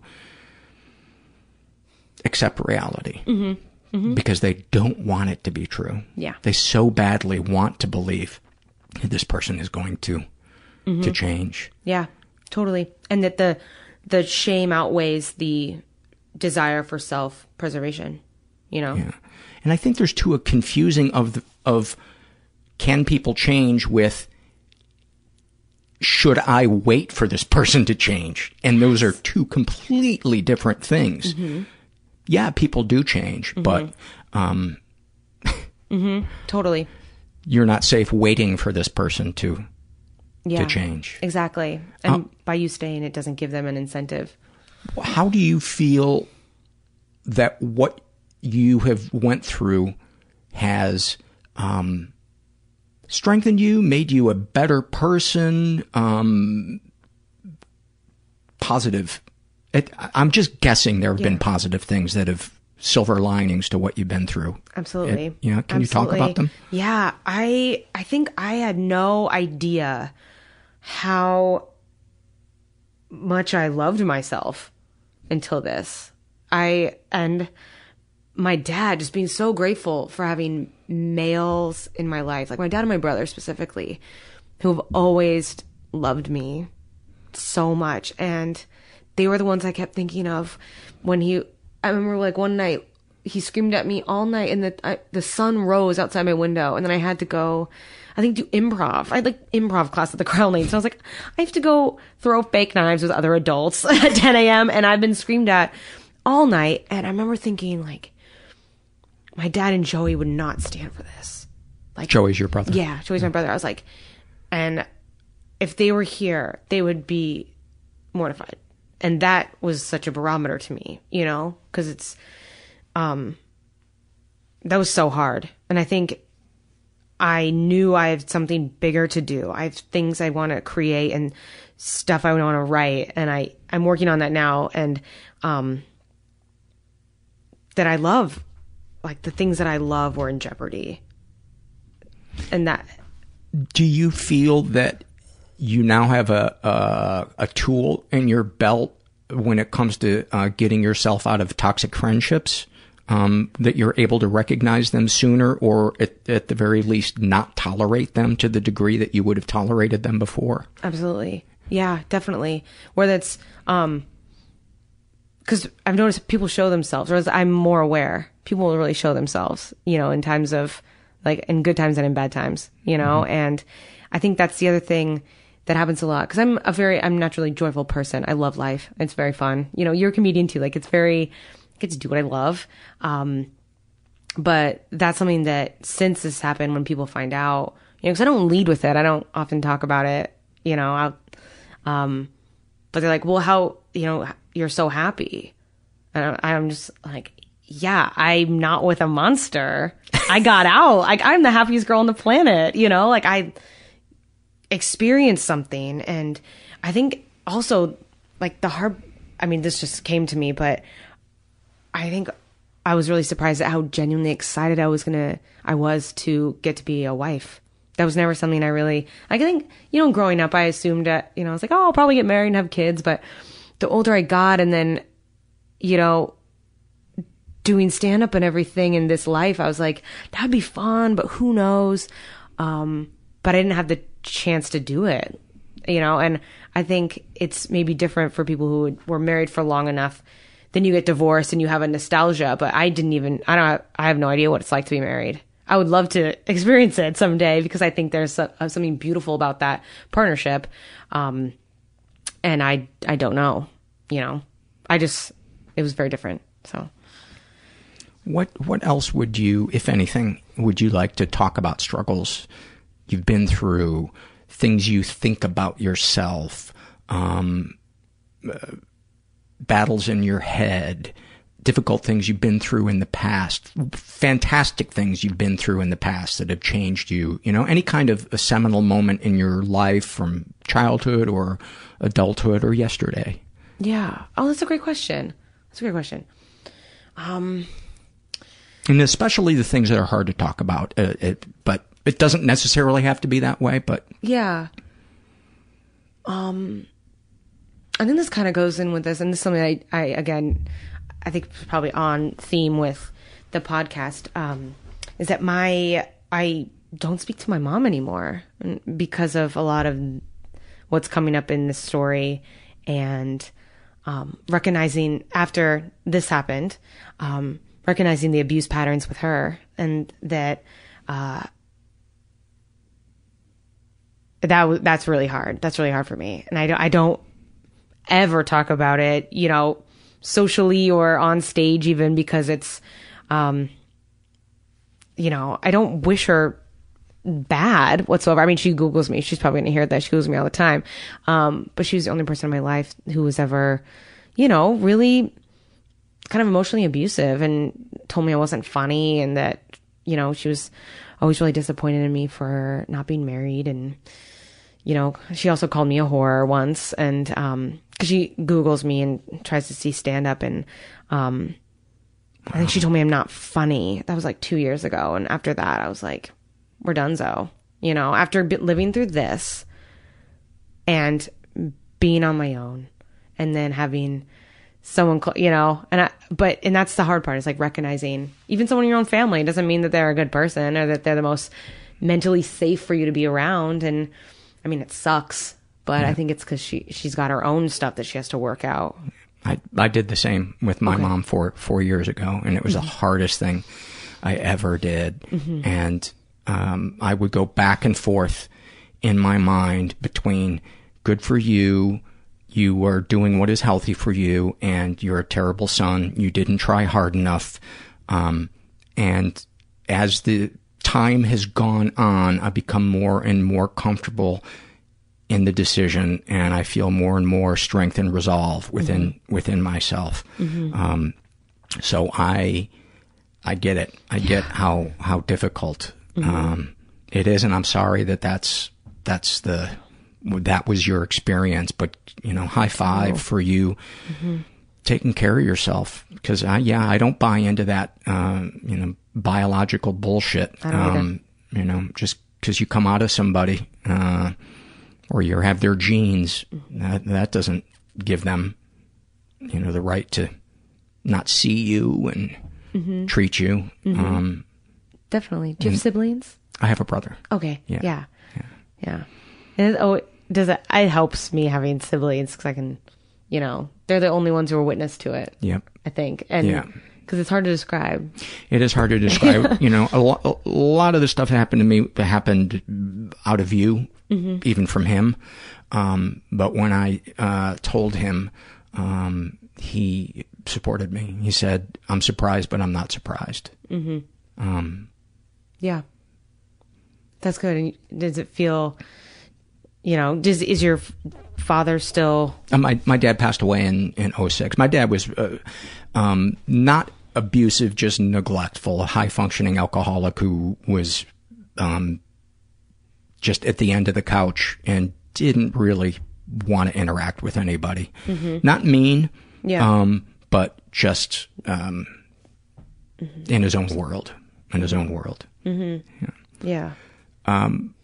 accept reality Mm-hmm. Mm-hmm. because they don't want it to be true. Yeah. They so badly want to believe that this person is going to, to Mhm. change. Yeah, totally. And that the the shame outweighs the desire for self preservation. You know. Yeah. And I think there's too a confusing of the, of can people change with should I wait for this person to change? And those are two completely different things. Mhm. Yeah, people do change, but um, Mm-hmm. Totally. you're not safe waiting for this person to Yeah. to change. Exactly. And by you staying, it doesn't give them an incentive. How do you feel that what you have went through has um, strengthened you, made you a better person, um, positive? It, I'm just guessing there have been positive things that have silver linings to what you've been through. Absolutely. It- you know, can you talk about them? Yeah, I I think I had no idea how much I loved myself until this. I and my dad just being so grateful for having males in my life, like my dad and my brother specifically, who have always loved me so much and they were the ones I kept thinking of when he I remember like one night he screamed at me all night and the I, the sun rose outside my window and then I had to go I think do improv. I had like improv class at the Groundlings. So I was like, I have to go throw fake knives with other adults at 10 a.m. and I've been screamed at all night. And I remember thinking like, my dad and Joey would not stand for this. Like Joey's your brother. yeah, Joey's my brother. I was like, and if they were here, they would be mortified. And that was such a barometer to me, you know, because it's, um, that was so hard. And I think I knew I have something bigger to do. I have things I want to create and stuff I want to write, and I I'm working on that now, and um, that I love, like the things that I love were in jeopardy, and that Do you feel that you now have a a, a tool in your belt when it comes to uh, getting yourself out of toxic friendships? Um, that you're able to recognize them sooner, or at, at the very least, not tolerate them to the degree that you would have tolerated them before. Absolutely. Yeah, definitely. Whether it's um because I've noticed people show themselves, or I'm more aware. People will really show themselves, you know, in times of like in good times and in bad times, you know. And I think that's the other thing that happens a lot because I'm a very I'm naturally joyful person. I love life. It's very fun. You know, you're a comedian too. Like it's very I get to do what I love. Um, but that's something that since this happened, when people find out, you know, because I don't lead with it, I don't often talk about it. You know, I'll, um, but they're like, well, how you know you're so happy, and I'm just like, yeah, I'm not with a monster. I got out. Like I'm the happiest girl on the planet. You know, like I experienced something, and I think also like the hard. I mean, this just came to me, but I think I was really surprised at how genuinely excited I was gonna I was to get to be a wife. That was never something I really I think you know growing up I assumed that you know I was like oh I'll probably get married and have kids, but the older I got and then you know doing stand up and everything in this life I was like that'd be fun, but who knows? Um, but I didn't have the chance to do it, you know. And I think it's maybe different for people who were married for long enough. Then you get divorced and you have a nostalgia but i didn't even i don't i have no idea what it's like to be married. I would love to experience it someday because i think there's a, something beautiful about that partnership. Um and i i don't know you know? I just it was very different so. What what else would you, if anything, would you like to talk about struggles you've been through, things you think about yourself, um, uh, battles in your head, difficult things you've been through in the past, fantastic things you've been through in the past that have changed you, you know, any kind of a seminal moment in your life from childhood or adulthood or yesterday? yeah. Oh that's a great question. That's a great question. Um And especially the things that are hard to talk about, uh, it, but it doesn't necessarily have to be that way, but Yeah. Um, I think this kind of goes in with this, and this is something I, I again, I think probably on theme with the podcast, um, is that my, I don't speak to my mom anymore because of a lot of what's coming up in this story and, um, recognizing after this happened, um, recognizing the abuse patterns with her and that, uh, that that's really hard. That's really hard for me, and I don't, I don't ever talk about it, you know, socially or on stage, even because it's, um, you know, I don't wish her bad whatsoever. I mean, she Googles me. She's probably gonna hear that. She Googles me all the time. Um, but she was the only person in my life who was ever, you know, really kind of emotionally abusive and told me I wasn't funny and that, you know, she was always really disappointed in me for not being married and you know, she also called me a whore once and um cuz she googles me and tries to see stand up and um I think she told me I'm not funny. That was like 2 years ago and after that I was like we're donezo. You know, after living through this and being on my own and then having someone you know and I, but and that's the hard part is like recognizing even someone in your own family doesn't mean that they're a good person or that they're the most mentally safe for you to be around and i mean it sucks but i think it's because she she's got her own stuff that she has to work out I, I did the same with my Okay. mom four, four years ago, and it was the Mhm. hardest thing I ever did. Mhm. And um, I would go back and forth in my mind between good for you, you are doing what is healthy for you, and you're a terrible son, you didn't try hard enough. Um, and as the time has gone on, I've become more and more comfortable in the decision and I feel more and more strength and resolve within within myself. Mhm. Um, so I I get it. I get how how difficult Mhm. um, it is, and I'm sorry that that's that's the that was your experience. But you know, high five Oh. for you Mhm. taking care of yourself. Because I, yeah, I don't buy into that, uh, you know, biological bullshit. I you know, just because you come out of somebody, uh, or you have their genes, Mm-hmm. that that doesn't give them, you know, the right to not see you and Mhm. treat you. Mhm. Um, Definitely. Do you have siblings? I have a brother. Okay. Yeah. Yeah. Yeah. It, oh, does it? It helps me having siblings because I can, you know, they're the only ones who are witness to it. Yep. I think, and Yeah. because it's hard to describe. It is hard to describe. you know, a, lo- a lot of the stuff that happened to me happened out of view, Mhm. even from him. Um, but when I uh, told him, um, he supported me. He said, "I'm surprised, but I'm not surprised." hmm Um, Yeah. That's good. And does it feel, you know, does is your father still? Uh, my my dad passed away in in '06. My dad was uh, um, not abusive, just neglectful, a high functioning alcoholic who was um, just at the end of the couch and didn't really want to interact with anybody. Mhm. Not mean, Yeah. um, but just um, in his own world. In his own world. hmm Yeah. Um,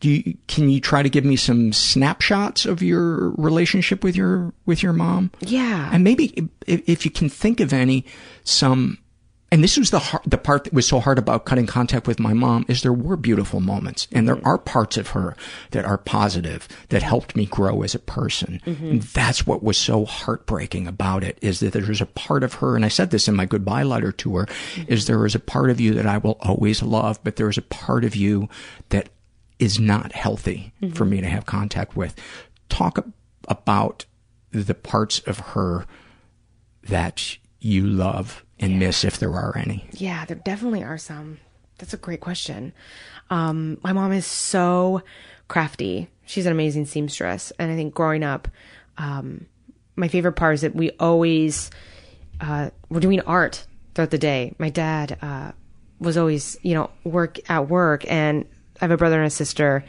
do you, can you try to give me some snapshots of your relationship with your with your mom? Yeah. and maybe if, if you can think of any, some. And this was the har the part that was so hard about cutting contact with my mom is there were beautiful moments and there are parts of her that are positive that helped me grow as a person. Mhm. And that's what was so heartbreaking about it is that there's a part of her, and I said this in my goodbye letter to her, is there is a part of you that I will always love, but there is a part of you that is not healthy for me to have contact with. Talk about the parts of her that you love and miss if there are any. Yeah, there definitely are some. That's a great question. Um, my mom is so crafty. She's an amazing seamstress. And I think growing up, um, my favorite part is that we always uh, were doing art throughout the day. My dad uh, was always, you know, work at work, and I have a brother and a sister.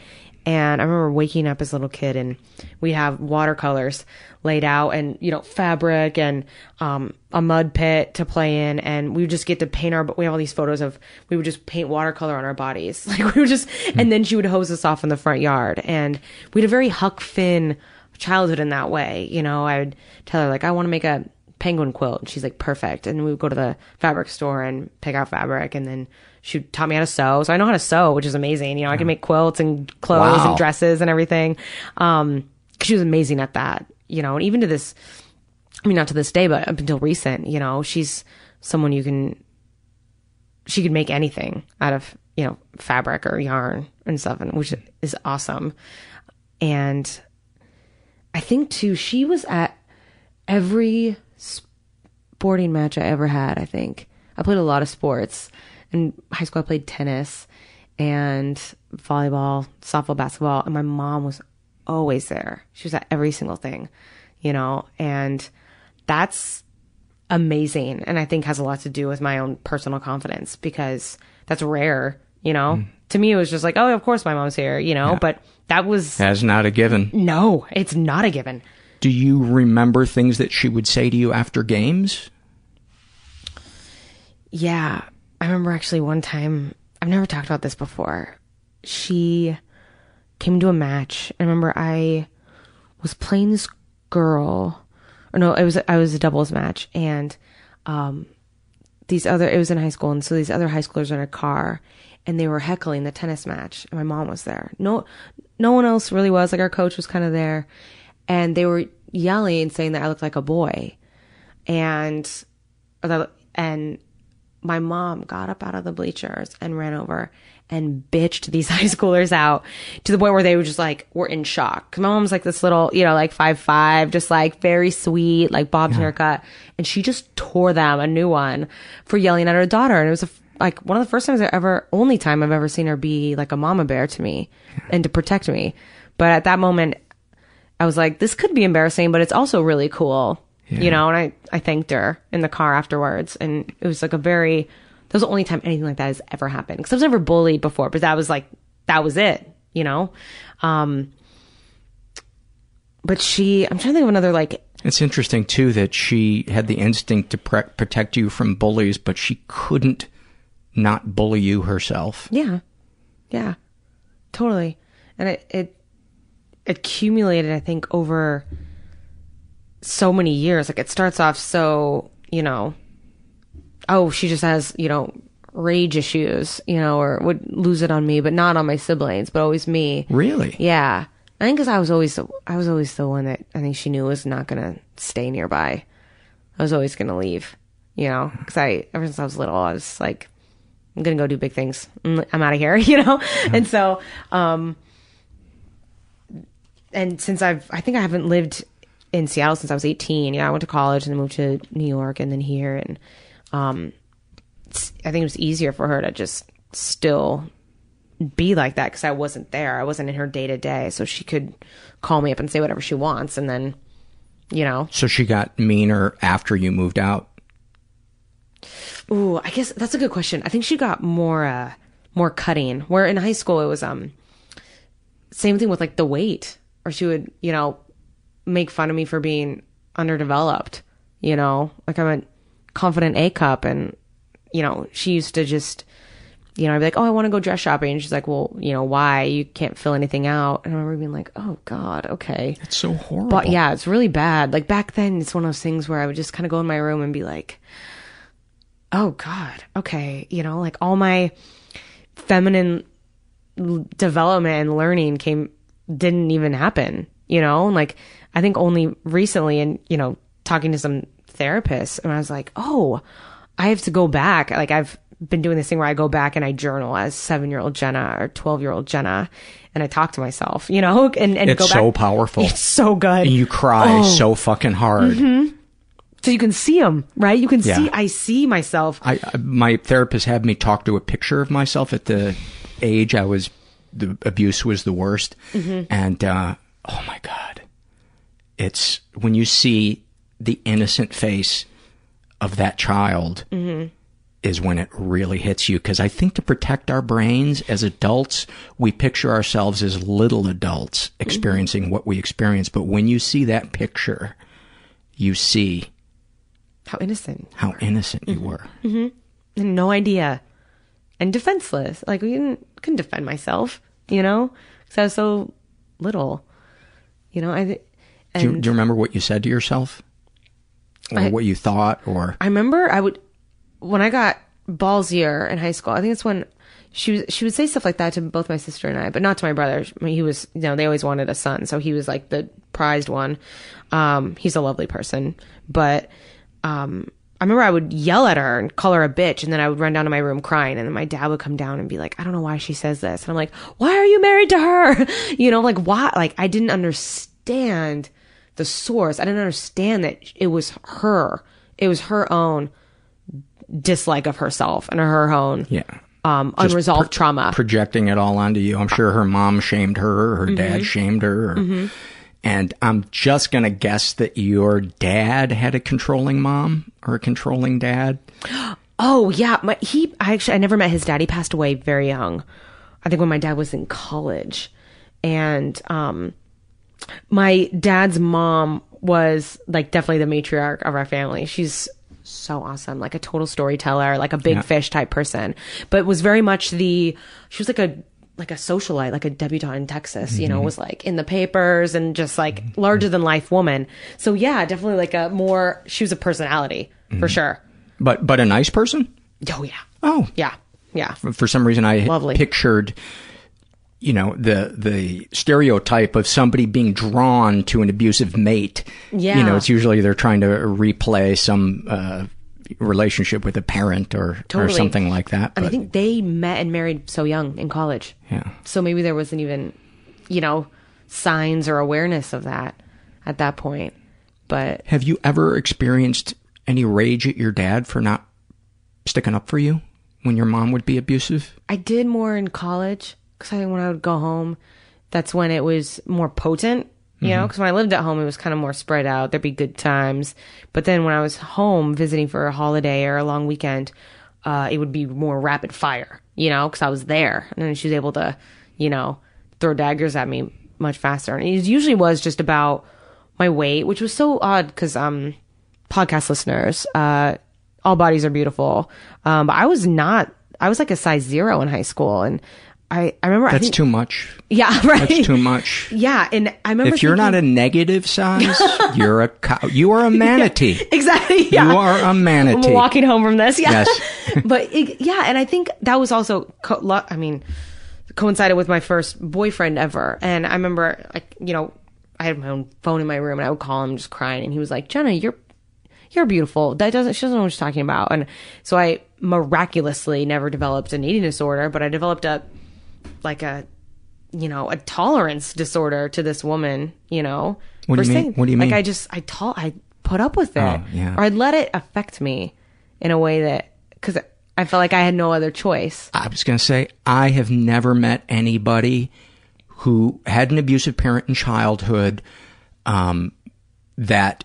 And I remember waking up as a little kid, and we have watercolors laid out, and you know, fabric, and um, a mud pit to play in, and we would just get to paint our. We have all these photos of we would just paint watercolor on our bodies, like we would just, and then she would hose us off in the front yard, and we had a very Huck Finn childhood in that way. You know, I would tell her like, I want to make a penguin quilt. And she's like, perfect. And we would go to the fabric store and pick out fabric. And then she taught me how to sew. So I know how to sew, which is amazing. You know, I can make quilts and clothes Wow. and dresses and everything. Um, she was amazing at that, you know, and even to this, I mean, not to this day, but up until recent, you know, she's someone you can, she could make anything out of, you know, fabric or yarn and stuff, and which is awesome. And I think too, she was at every sporting match I ever had. I think I played a lot of sports. In high school, I played tennis and volleyball, softball, basketball, and my mom was always there. She was at every single thing, you know, and that's amazing. And I think has a lot to do with my own personal confidence because that's rare, you know. Mm. To me, it was just like, oh, of course my mom's here, you know, but that was That's not a given. no, it's not a given. Do you remember things that she would say to you after games? Yeah. I remember actually one time, I've never talked about this before. She came to a match. I remember I was playing this girl, or no, it was, I was a doubles match and, um, these other, it was in high school. And so these other high schoolers were in a car and they were heckling the tennis match and my mom was there. No, no one else really was. Like our coach was kind of there and they were yelling and saying that I looked like a boy. And, and my mom got up out of the bleachers and ran over and bitched these high schoolers out to the point where they were just like were in shock. 'Cause my mom's like this little, you know, like five five, just like very sweet, like Bob's haircut, and she just tore them a new one for yelling at her daughter. And it was a, like one of the first times I ever, only time I've ever seen her be like a mama bear to me and to protect me. But at that moment, I was like, this could be embarrassing, but it's also really cool, you know. And I I thanked her in the car afterwards, and it was like a very That was the only time anything like that has ever happened. Because I was never bullied before, but that was like that was it, you know. Um, but she, I'm trying to think of another like It's interesting too that she had the instinct to pre- protect you from bullies, but she couldn't not bully you herself. Yeah. Yeah. Totally. And it, it accumulated, I think, over so many years. Like it starts off so, you know, oh, she just has, you know, rage issues, you know, or would lose it on me, but not on my siblings, but always me. Really? Yeah. I think because I was always, the, I was always the one that I think she knew was not going to stay nearby. I was always going to leave, you know, because I, ever since I was little, I was like, I'm gonna go do big things. I'm I'm out of here, you know. And so, um, and since I've, I think I haven't lived in Seattle since I was 18. Yeah, I went to college and then moved to New York and then here, and um, I think it was easier for her to just still be like that because I wasn't there. I wasn't in her day to day, so she could call me up and say whatever she wants, and then, you know, So she got meaner after you moved out. Ooh, I guess that's a good question. I think she got more uh more cutting. Where in high school it was um same thing with like the weight. Or she would, you know, make fun of me for being underdeveloped, you know? Like I'm a confident A cup and you know, she used to just you know, I'd be like, Oh, I want to go dress shopping and she's like, Well, you know, why? You can't fill anything out and I remember being like, Oh God, okay. It's so horrible. But yeah, it's really bad. Like back then it's one of those things where I would just kinda go in my room and be like oh god okay you know like all my feminine development and learning came didn't even happen you know and like i think only recently and you know talking to some therapists and i was like oh i have to go back like i've been doing this thing where i go back and i journal as seven year old jenna or 12 year old jenna and i talk to myself you know and, and it's go back so powerful. it's so good And you cry Oh. so fucking hard. Mhm. so you can see them right you can Yeah. see i see myself I, I my therapist had me talk to a picture of myself at the age I was the abuse was the worst, Mhm. and uh, oh my god, it's when you see the innocent face of that child Mhm. is when it really hits you because I think to protect our brains as adults, we picture ourselves as little adults experiencing what we experience, but when you see that picture, you see how innocent how innocent you were. hmm And no idea. And defenseless. Like, we didn't, couldn't defend myself, you know? Because I was so little. You know, I, th- Do you, do you remember what you said to yourself? Or I- what you thought? Or I remember I would, when I got ballsier in high school, I think it's when she was, she would say stuff like that to both my sister and I, but not to my brother. I mean, he was, you know, they always wanted a son. So he was like the prized one. Um, he's a lovely person, but, um, I remember I would yell at her and call her a bitch, and then I would run down to my room crying, and then my dad would come down and be like, "I don't know why she says this," and I'm like, "Why are you married to her?" You know, like why? Like I didn't understand the source. I didn't understand that it was her. It was her own dislike of herself and her own yeah, um, unresolved trauma. projecting it all onto you. I'm sure her mom shamed her, her dad Mhm. shamed her. Or, Mhm. And I'm just going to guess that your dad had a controlling mom or a controlling dad. Oh yeah, my he. I actually I never met his dad. He passed away very young. I think when my dad was in college, and um, my dad's mom was like definitely the matriarch of our family. She's so awesome, like a total storyteller, like a big Yeah. fish type person, but was very much the. She was like a like a socialite, like a debutante in Texas. You know, Mhm. was like in the papers and just like larger than life woman. So yeah, definitely like a more. She was a personality for sure. But but a nice person. Oh yeah. Oh yeah. Yeah. For, for some reason, I Lovely. pictured, you know, the the stereotype of somebody being drawn to an abusive mate. Yeah. You know, it's usually they're trying to replay some uh, relationship with a parent or or something like that. And I think they met and married so young in college. Yeah. So maybe there wasn't even, you know, signs or awareness of that at that point. But Have you ever experienced any rage at your dad for not sticking up for you when your mom would be abusive? I did more in college because I think when I would go home, that's when it was more potent. You know, Mhm. because when I lived at home, it was kind of more spread out. There'd be good times, but then when I was home visiting for a holiday or a long weekend, uh, it would be more rapid fire, you know, because I was there, and then she was able to, you know, throw daggers at me much faster. And it usually was just about my weight, which was so odd because um, podcast listeners, uh, all bodies are beautiful, um, but I was not. I was like a size zero in high school, and I I remember I That's think- too much. Yeah, right. That's too much. Yeah, and I remember If you're not a negative size, you're a cow. You are a manatee. exactly, yeah. You are a manatee. I'm walking home from this, yeah. Yes. but it, yeah, and I think that was also, co- lo- I mean, coincided with my first boyfriend ever. And I remember, like, you know, I had my own phone in my room, and I would call him just crying, and he was like, "Jenna, you're you're beautiful. That doesn't she doesn't know what she's talking about." And so I miraculously never developed an eating disorder, but I developed a like a you know a tolerance disorder to this woman. You know, What do you mean? saying- What do you mean Like? I just I tol- I put up with it, Oh, yeah. or I let it affect me in a way that because I felt like I had no other choice. I was going to say, I have never met anybody who had an abusive parent in childhood um, that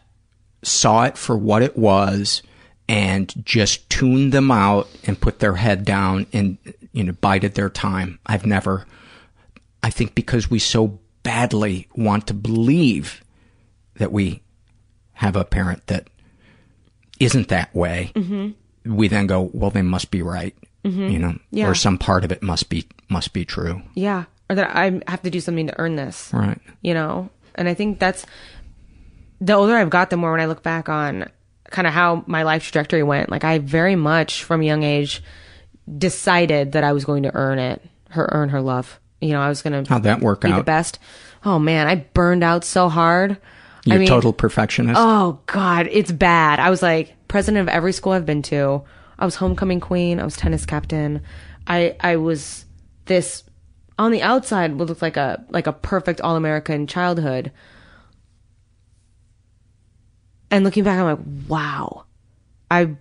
saw it for what it was and just tuned them out and put their head down and you know bided their time. I've never. I think because we so badly want to believe that we have a parent that isn't that way, Mhm. we then go, well, they must be right, Mhm. you know, Yeah. or some part of it must be must be true. Yeah, or that I have to do something to earn this. Right. You know, and I think that's the older I've got, the more when I look back on kind of how my life trajectory went. Like I very much from a young age decided that I was going to earn it, her earn her love. You know, I was going to How'd that work be the out? best. Oh man, I burned out so hard. You're I mean, total perfectionist. Oh God, it's bad. I was like president of every school I've been to. I was homecoming queen. I was tennis captain. I I was this on the outside would look like a like a perfect all American childhood. And looking back, I'm like, wow, I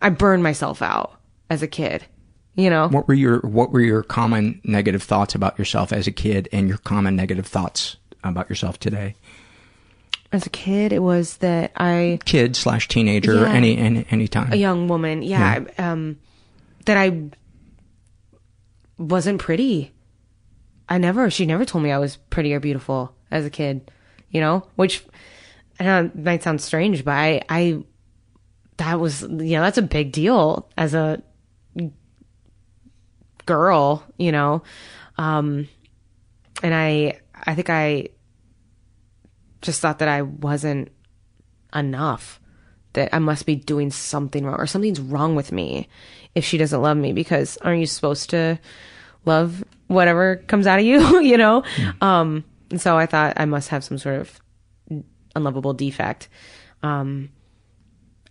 I burned myself out as a kid. You know, What were your What were your common negative thoughts about yourself as a kid, and your common negative thoughts about yourself today? as a kid, it was that I Kid slash teenager, Yeah. any any any time. a young woman yeah, um that i wasn't pretty i never she never told me i was pretty or beautiful as a kid you know which i know it might sound strange but i i that was you know that's a big deal as a girl you know um and i i think i just thought that i wasn't enough that I must be doing something wrong or something's wrong with me if she doesn't love me because aren't you supposed to love whatever comes out of you, you know? Um, and so I thought I must have some sort of unlovable defect. Um,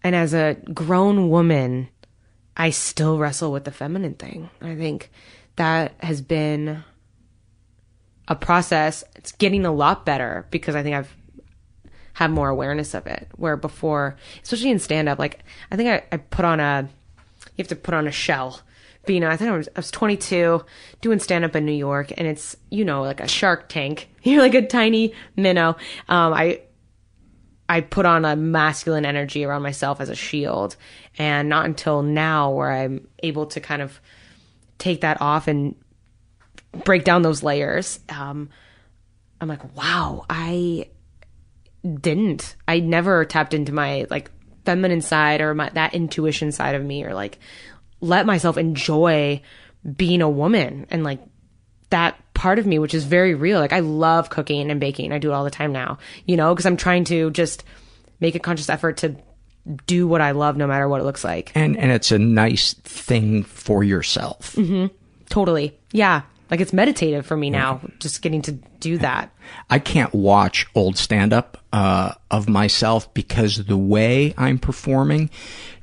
and as a grown woman, I still wrestle with the feminine thing. I think that has been a process. It's getting a lot better because I think I've have more awareness of it. Where before, especially in stand up, like I think I, I put on a, you have to put on a shell. But you know, I think I was, I was 22 doing stand up in New York and it's, you know, like a shark tank. You're like a tiny minnow. Um, I, I put on a masculine energy around myself as a shield. And not until now where I'm able to kind of take that off and break down those layers. Um, I'm like, wow, I didn't. I never tapped into my like feminine side or my that intuition side of me or like let myself enjoy being a woman and like that part of me which is very real. Like I love cooking and baking. I do it all the time now, you know, because I'm trying to just make a conscious effort to do what I love no matter what it looks like. And and it's a nice thing for yourself. Mm-hmm. Totally. Yeah. Like it's meditative for me now just getting to do that. I can't watch old stand up uh, of myself because the way I'm performing,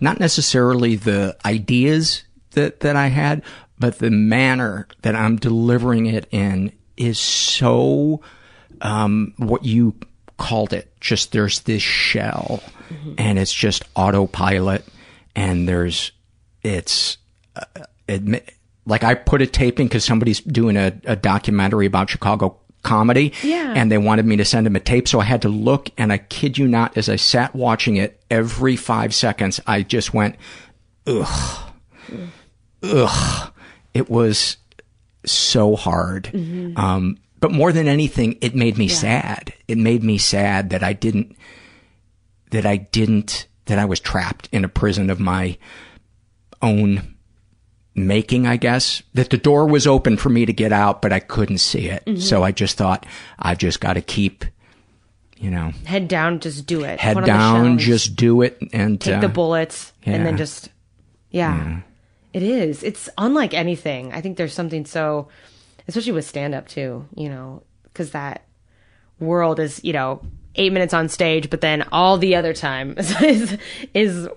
not necessarily the ideas that, that I had, but the manner that I'm delivering it in is so um, what you called it. Just there's this shell and it's just autopilot and there's it's uh, admit like I put a tape in because somebody's doing a, a documentary about Chicago comedy. Yeah. And they wanted me to send him a tape. So I had to look and I kid you not, as I sat watching it every five seconds, I just went, ugh, ugh. It was so hard. Mhm. Um, but more than anything, it made me Yeah. sad. It made me sad that I didn't, that I didn't, that I was trapped in a prison of my own making, I guess. That the door was open for me to get out, but I couldn't see it. Mhm. So I just thought, I've just got to keep, you know, Head down, just do it. head down, just do it and take uh, the bullets and then yeah. just yeah. It is. It's unlike anything. I think there's something so especially with stand up too you know because that world is you know eight minutes on stage but then all the other time is is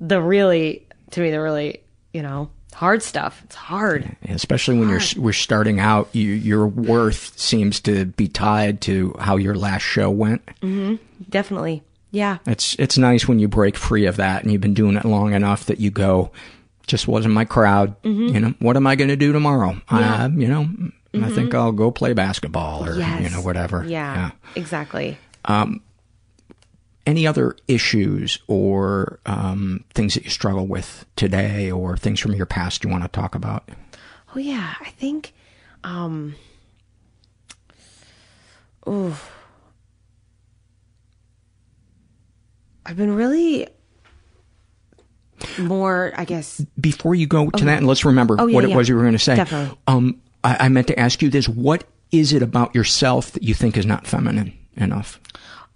the really to me the really you know hard stuff. It's hard. Especially when you're we're starting out, you, your worth seems to be tied to how your last show went. hmm definitely. Yeah. It's it's nice when you break free of that and you've been doing it long enough that you go, just wasn't my crowd. Mhm. You know, what am I going to do tomorrow? Yeah. Uh, you know, I Mhm. think I'll go play basketball or yes. you know whatever. yeah, exactly Um, any other issues or um, things that you struggle with today or things from your past you want to talk about? Oh yeah, I think um ooh I've been really more, I guess. Before you go to Oh. that, and let's remember Oh, yeah, what it yeah. was you were going to say. Definitely. Um, I, I meant to ask you this: What is it about yourself that you think is not feminine enough?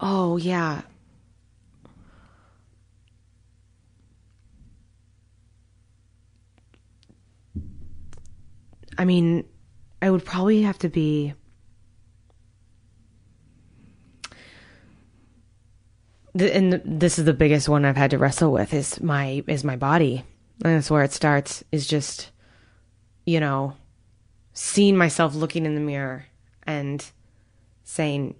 Oh yeah. I mean, I would probably have to be the, and this is the biggest one I've had to wrestle with is my is my body. And that's where it starts is just you know seeing myself looking in the mirror and saying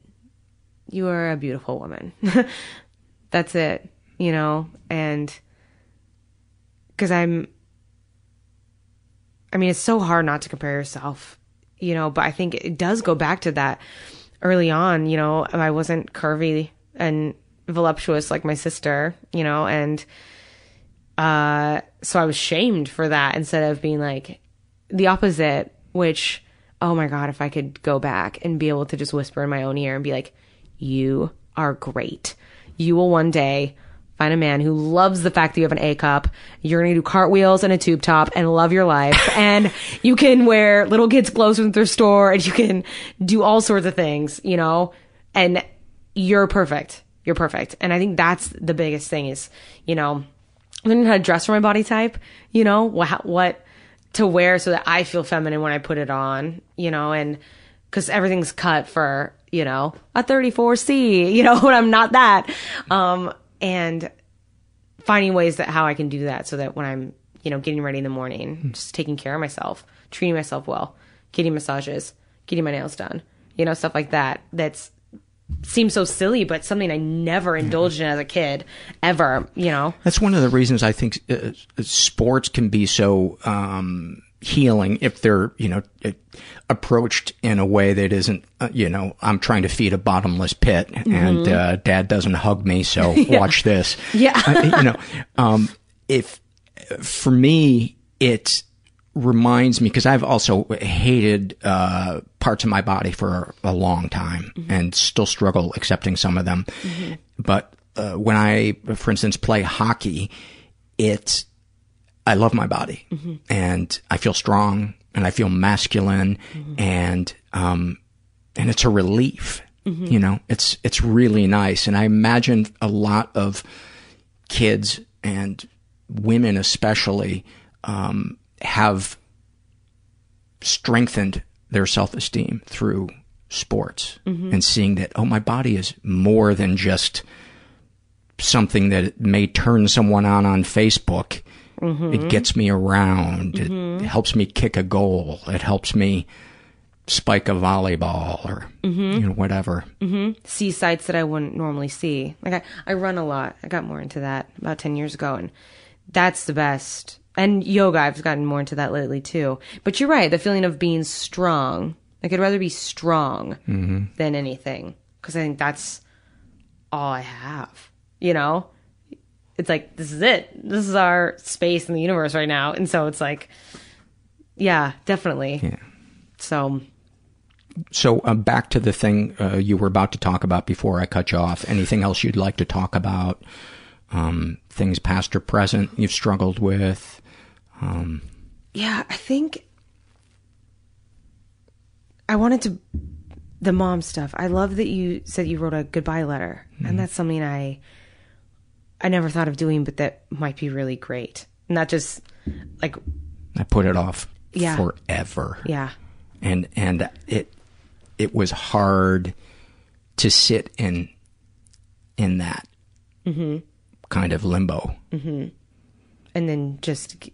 you are a beautiful woman. that's it, you know, and cuz I'm I mean, it's so hard not to compare yourself, you know, but I think it does go back to that early on, you know, I wasn't curvy and voluptuous like my sister, you know, and uh so I was shamed for that instead of being like the opposite, which oh my god, if I could go back and be able to just whisper in my own ear and be like, "You are great. You will one day find a man who loves the fact that you have an A cup. You're going to do cartwheels and a tube top and love your life. and you can wear little kids' clothes from their store and you can do all sorts of things, you know, and you're perfect. You're perfect. And I think that's the biggest thing is, you know, learning how to dress for my body type, you know, what, what to wear so that I feel feminine when I put it on, you know, and because everything's cut for, you know, a 34C, you know, when I'm not that. Um, and finding ways that how I can do that so that when I'm, you know, getting ready in the morning, just taking care of myself, treating myself well, getting massages, getting my nails done, you know, stuff like that. That's seems so silly, but something I never indulged in as a kid, ever, you know. That's one of the reasons I think uh, sports can be so um, healing if they're, you know, uh, approached in a way that isn't, uh, you know, I'm trying to feed a bottomless pit and Mhm. uh, dad doesn't hug me, so Yeah. watch this. Yeah. Uh, you know, um, if for me, it reminds me because I've also hated uh, parts of my body for a long time and still struggle accepting some of them. But uh, when I, for instance, play hockey, it I love my body Mhm. and I feel strong and I feel masculine and um and it's a relief. Mhm. You know, it's it's really nice and I imagine a lot of kids and women especially um have strengthened their self-esteem through sports Mhm. and seeing that oh my body is more than just something that may turn someone on on Facebook Mhm. it gets me around Mhm. it helps me kick a goal it helps me spike a volleyball or Mhm. you know whatever hmm see sites that I wouldn't normally see. Like I, I run a lot. I got more into that about ten years ago, and that's the best. And yoga, I've gotten more into that lately too. But you're right, the feeling of being strong. Like I'd rather be strong Mhm. than anything because I think that's all I have. You know, it's like this is it. This is our space in the universe right now, and so it's like, yeah, definitely. Yeah. So So uh, back to the thing uh, you were about to talk about before I cut you off. Anything else you'd like to talk about? Um, things past or present you've struggled with? Um, Yeah, I think I wanted to the mom stuff. I love that you said you wrote a goodbye letter, and that's something I I never thought of doing, but that might be really great. Not just like I put it off Yeah. forever. yeah, and and it it was hard to sit in in that hmm kind of limbo. hmm and then just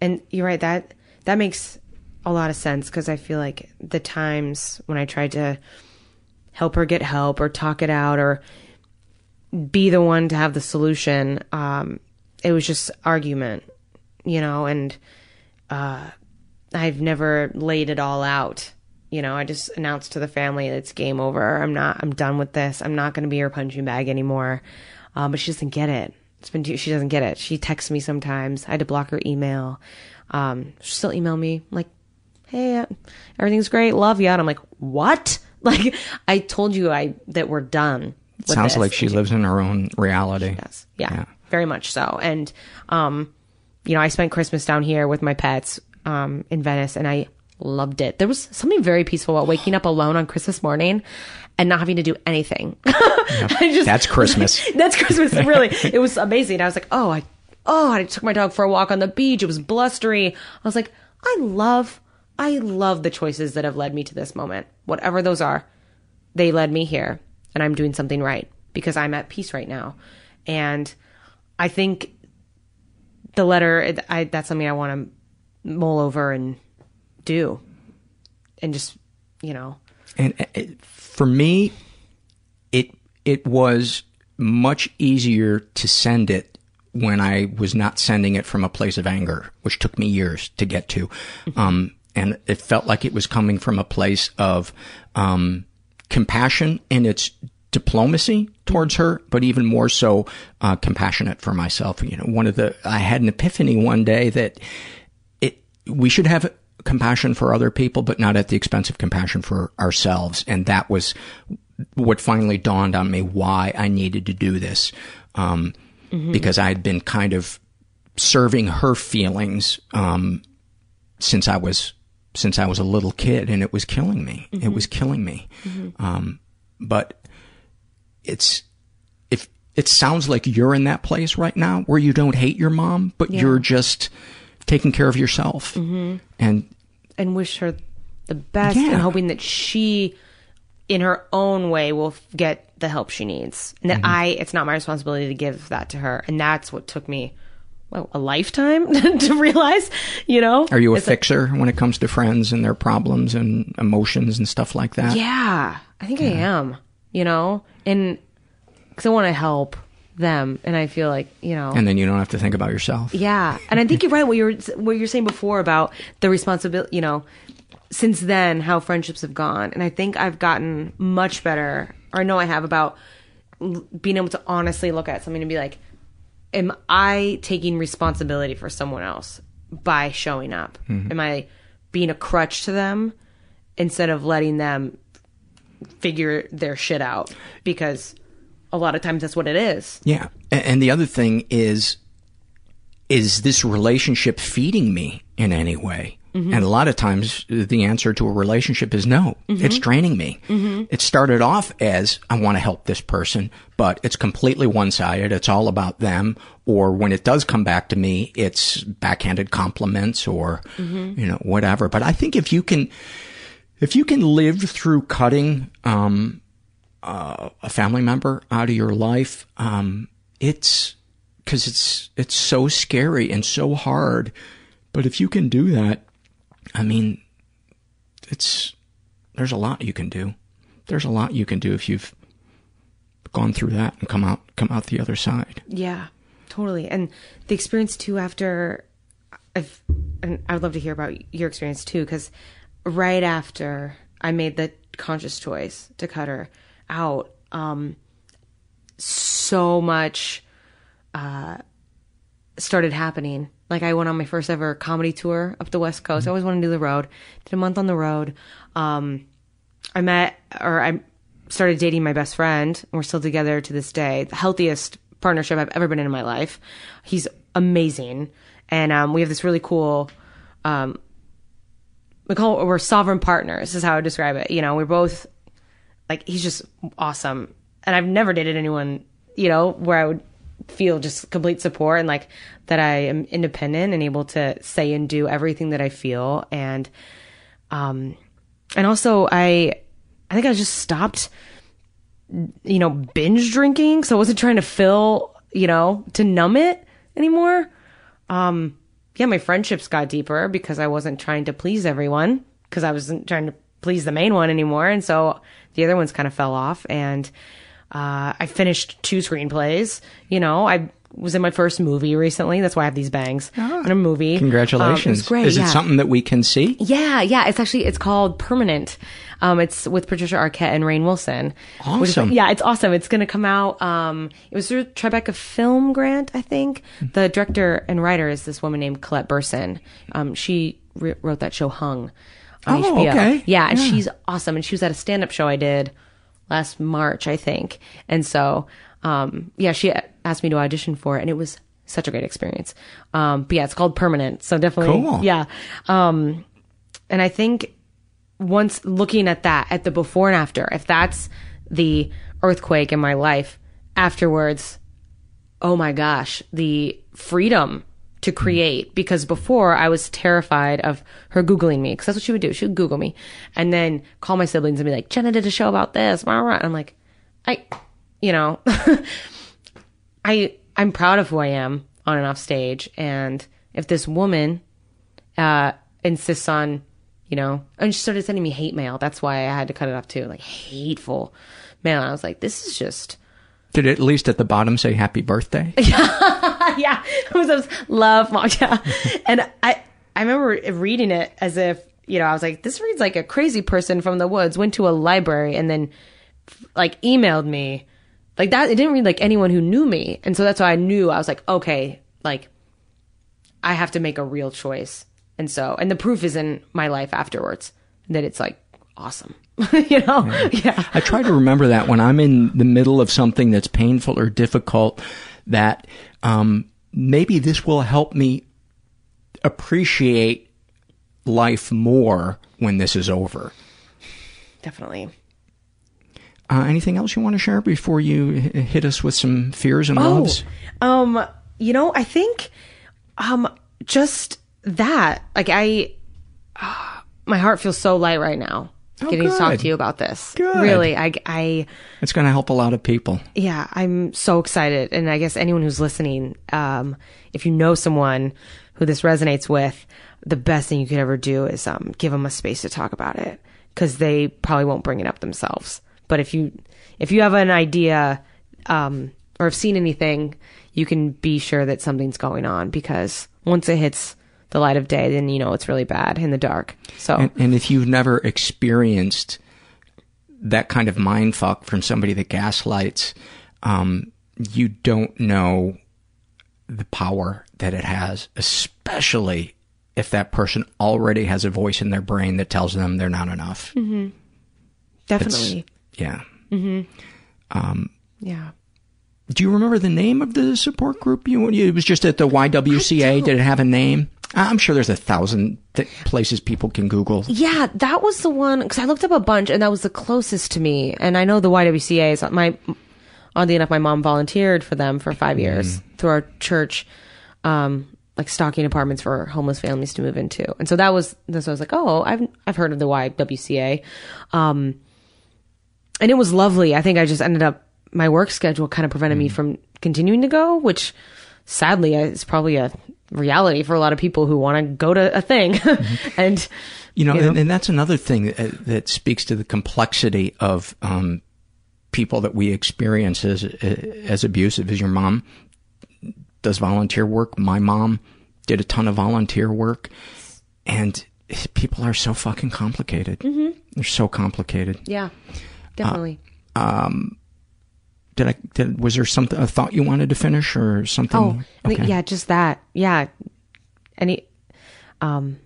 and you're right that that makes a lot of sense because I feel like the times when I tried to help her get help or talk it out or be the one to have the solution, um, it was just argument, you know, and uh, I've never laid it all out. You know, I just announced to the family it's game over. I'm not. I'm done with this. I'm not going to be her punching bag anymore. Um, but she doesn't get it. It's been. She doesn't get it. She texts me sometimes. I had to block her email. Um, she still email me like, "Hey, uh, everything's great. Love you." And I'm like, "What?" Like, I told you I that we're done. It sounds this. like she lives in her own reality. Yes. Yeah, very much so. And, um, you know, I spent Christmas down here with my pets, um, in Venice and I loved it. There was something very peaceful about waking up alone on Christmas morning and not having to do anything. I just- That's Christmas. That's Christmas. Really. It was amazing. I was like, oh, I, oh, I took my dog for a walk on the beach. It was blustery. I was like, I love, I love the choices that have led me to this moment. Whatever those are, they led me here and I'm doing something right because I'm at peace right now. And I think the letter, I, that's something I want to mull over and do and just, you know, And it, for me, it it was much easier to send it when I was not sending it from a place of anger, which took me years to get to. Um, and it felt like it was coming from a place of um, compassion and its diplomacy towards her, but even more so uh, compassionate for myself. You know, one of the I had an epiphany one day that it we should have compassion for other people, but not at the expense of compassion for ourselves. And that was what finally dawned on me why I needed to do this. Um, Mhm. because I had been kind of serving her feelings, um, since I was, since I was a little kid and it was killing me. It Mhm. was killing me. Mhm. Um, but it's, if it sounds like you're in that place right now where you don't hate your mom, but Yeah. you're just taking care of yourself Mhm. and and wish her the best Yeah. and hoping that she in her own way will get the help she needs and that Mhm. i it's not my responsibility to give that to her and that's what took me well, a lifetime to realize you know Are you a It's like- fixer when it comes to friends and their problems and emotions and stuff like that? yeah i think i am you know and because i want to help them and i feel like you know And then you don't have to think about yourself. Yeah, and I think you're right. What you're what you're saying before about the responsibility, you know, since then how friendships have gone, and I think I've gotten much better, or I know I have about being able to honestly look at something and be like, am I taking responsibility for someone else by showing up? Mhm. Am I being a crutch to them instead of letting them figure their shit out? Because a lot of times that's what it is. Yeah. And the other thing is, is this relationship feeding me in any way? Mhm. And a lot of times the answer to a relationship is no. Mhm. It's draining me. Mhm. It started off as I want to help this person, but it's completely one-sided. It's all about them. Or when it does come back to me, it's backhanded compliments or, Mhm. you know, whatever. But I think if you can, if you can live through cutting, um, uh, a family member out of your life, um, it's because it's it's so scary and so hard. But if you can do that, I mean, it's there's a lot you can do. There's a lot you can do if you've gone through that and come out come out the other side. Yeah, totally. And the experience too after I've and I would love to hear about your experience too cuz right after I made the conscious choice to cut her out um so much uh, started happening. Like I went on my first ever comedy tour up the West Coast. I always wanted to do the road. Did a month on the road. Um, I met or I started dating my best friend. And we're still together to this day. The healthiest partnership I've ever been in in my life. He's amazing, and um, we have this really cool. Um, we call we're sovereign partners. Is how I describe it. You know, we're both like he's just awesome, and I've never dated anyone you know where I would feel just complete support and like that I am independent and able to say and do everything that I feel. And um and also I I think I just stopped you know binge drinking. So I wasn't trying to fill you know to numb it anymore. Um yeah my friendships got deeper because I wasn't trying to please everyone because I wasn't trying to please the main one anymore and so the other ones kind of fell off and uh, I finished two screenplays. You know, I was in my first movie recently. That's why I have these bangs in a movie. Congratulations! Um, it great. Is yeah. it something that we can see? Yeah, yeah. It's actually it's called Permanent. Um, it's with Patricia Arquette and Rainn Wilson. which is- Awesome. yeah, it's awesome. It's going to come out. Um, it was through Tribeca Film Grant, I think. The director and writer is this woman named Colette Burson. Um, she re- wrote that show Hung on Oh, HBO. okay. Yeah, and Yeah. she's awesome. And she was at a stand up show I did last March, I think. And so, um, yeah, she asked me to audition for it, and it was such a great experience. Um, but yeah, it's called Permanent. So definitely, Cool. yeah. Um, and I think once looking at that, at the before and after, if that's the earthquake in my life, afterwards, oh my gosh, the freedom to create. Because before I was terrified of her Googling me, because that's what she would do. She would Google me and then call my siblings and be like, Jenna did a show about this. Blah. I'm like, I, you know, I, I'm proud of who I am on and off stage. And if this woman, uh, insists on, you know, and she started sending me hate mail. That's why I had to cut it off too. Like hateful mail. And I was like, this is just, Did it at least at the bottom say happy birthday? yeah, it was love. Yeah, and I I remember reading it as if you know I was like, this reads like a crazy person from the woods went to a library and then like emailed me like that. It didn't read like anyone who knew me, and so that's why I knew I was like, okay, like I have to make a real choice, and so and the proof is in my life afterwards that it's like awesome, you know? yeah. I try to remember that when I'm in the middle of something that's painful or difficult, that um, maybe this will help me appreciate life more when this is over. Definitely. Uh, anything else you want to share before you hit us with some fears and loves? Um, you know, I think, um, just that, like, I, ah, my heart feels so light right now. Oh, getting to talk to you about this. Good. Really, I, I, It's going to help a lot of people. yeah, I'm so excited. And I guess anyone who's listening, um, if you know someone who this resonates with, the best thing you could ever do is, um, give them a space to talk about it because they probably won't bring it up themselves. But if you, if you have an idea, um, or have seen anything, you can be sure that something's going on because once it hits the light of day, then you know it's really bad in the dark. So And, and if you've never experienced that kind of mind fuck from somebody that gaslights, um, you don't know the power that it has, especially if that person already has a voice in their brain that tells them they're not enough. Mhm. definitely. Yeah. hmm Um, Yeah. do you remember the name of the support group? You, it was just at the YWCA. Did it have a name? I'm sure there's a thousand th- places people can Google. Yeah, that was the one because I looked up a bunch, and that was the closest to me. And I know the YWCA is my. Oddly enough, my mom volunteered for them for five years through our church, um, like stocking apartments for homeless families to move into. And so that was. So I was like, oh, I've I've heard of the YWCA, um, and it was lovely. I think I just ended up my work schedule kind of prevented me from continuing to go, which sadly is probably a reality for a lot of people who want to go to a thing, and You know, You know? And, and that's another thing that, that speaks to the complexity of um, people that we experience as as abusive. Is your mom does volunteer work? My mom did a ton of volunteer work, and people are so fucking complicated. Mhm. They're so complicated. Yeah, definitely. Um, did I, did, was there something, a thought you wanted to finish or something? Oh, I think, yeah, just that. Yeah. Any, um,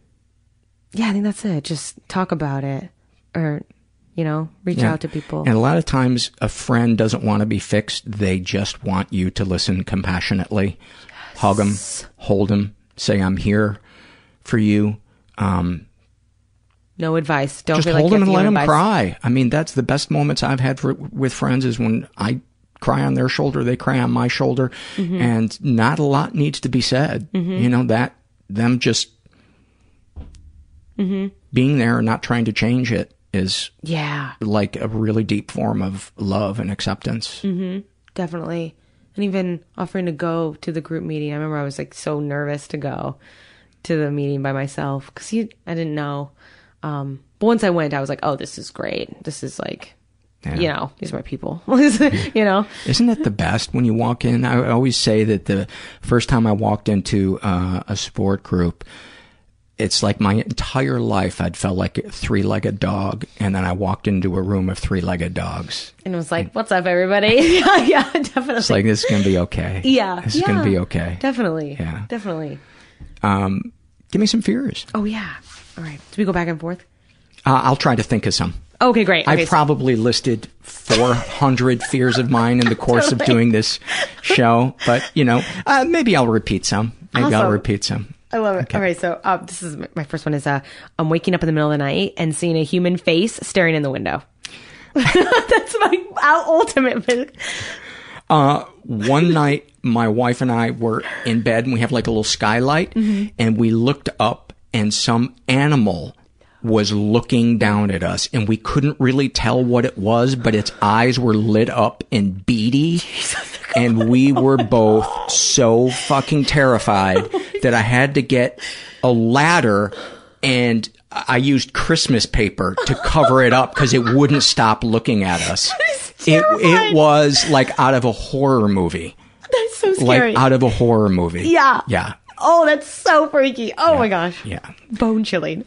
yeah, I think that's it. Just talk about it or, you know, reach Yeah. out to people. And a lot of times a friend doesn't want to be fixed. They just want you to listen compassionately. Hug them, hold them, say, I'm here for you. Um, no advice. Don't just like hold you them and let them advice. cry. I mean, that's the best moments I've had for, with friends is when I cry on their shoulder, they cry on my shoulder, Mhm. and not a lot needs to be said. Mhm. You know, that, them just hmm being there and not trying to change it is Yeah. like a really deep form of love and acceptance. hmm Definitely. And even offering to go to the group meeting. I remember I was like so nervous to go to the meeting by myself because I didn't know. Um, but once I went, I was like, oh, this is great. This is like, you know, these are my people. you know? Isn't it the best when you walk in? I always say that the first time I walked into uh, a sport group, it's like my entire life I'd felt like a three-legged dog, and then I walked into a room of three-legged dogs. And it was like, what's up, everybody? yeah, yeah, definitely. It's like this is gonna be okay. yeah. this is yeah, gonna be okay. Definitely. Yeah. Definitely. Um, give me some fears. Oh, yeah. All right. Do we go back and forth? Uh, I'll try to think of some. Okay, great. Okay, so- probably listed 400 fears of mine in the course of doing this show, but you know, uh, maybe I'll repeat some. Maybe I'll Awesome. repeat some. I love it. All right, so uh, this is my first one. Is uh, I'm waking up in the middle of the night and seeing a human face staring in the window. That's my uh, ultimate. Uh, one night, my wife and I were in bed and we have like a little skylight Mhm. and we looked up and some animal was looking down at us and we couldn't really tell what it was, but its eyes were lit up and beady. And we were both so fucking terrified that I had to get a ladder and I used Christmas paper to cover it up because it wouldn't stop looking at us. It, it was like out of a horror movie. That's so scary. Like out of a horror movie. Yeah. Yeah. Oh, that's so freaky. Oh my gosh. Yeah. Bone chilling.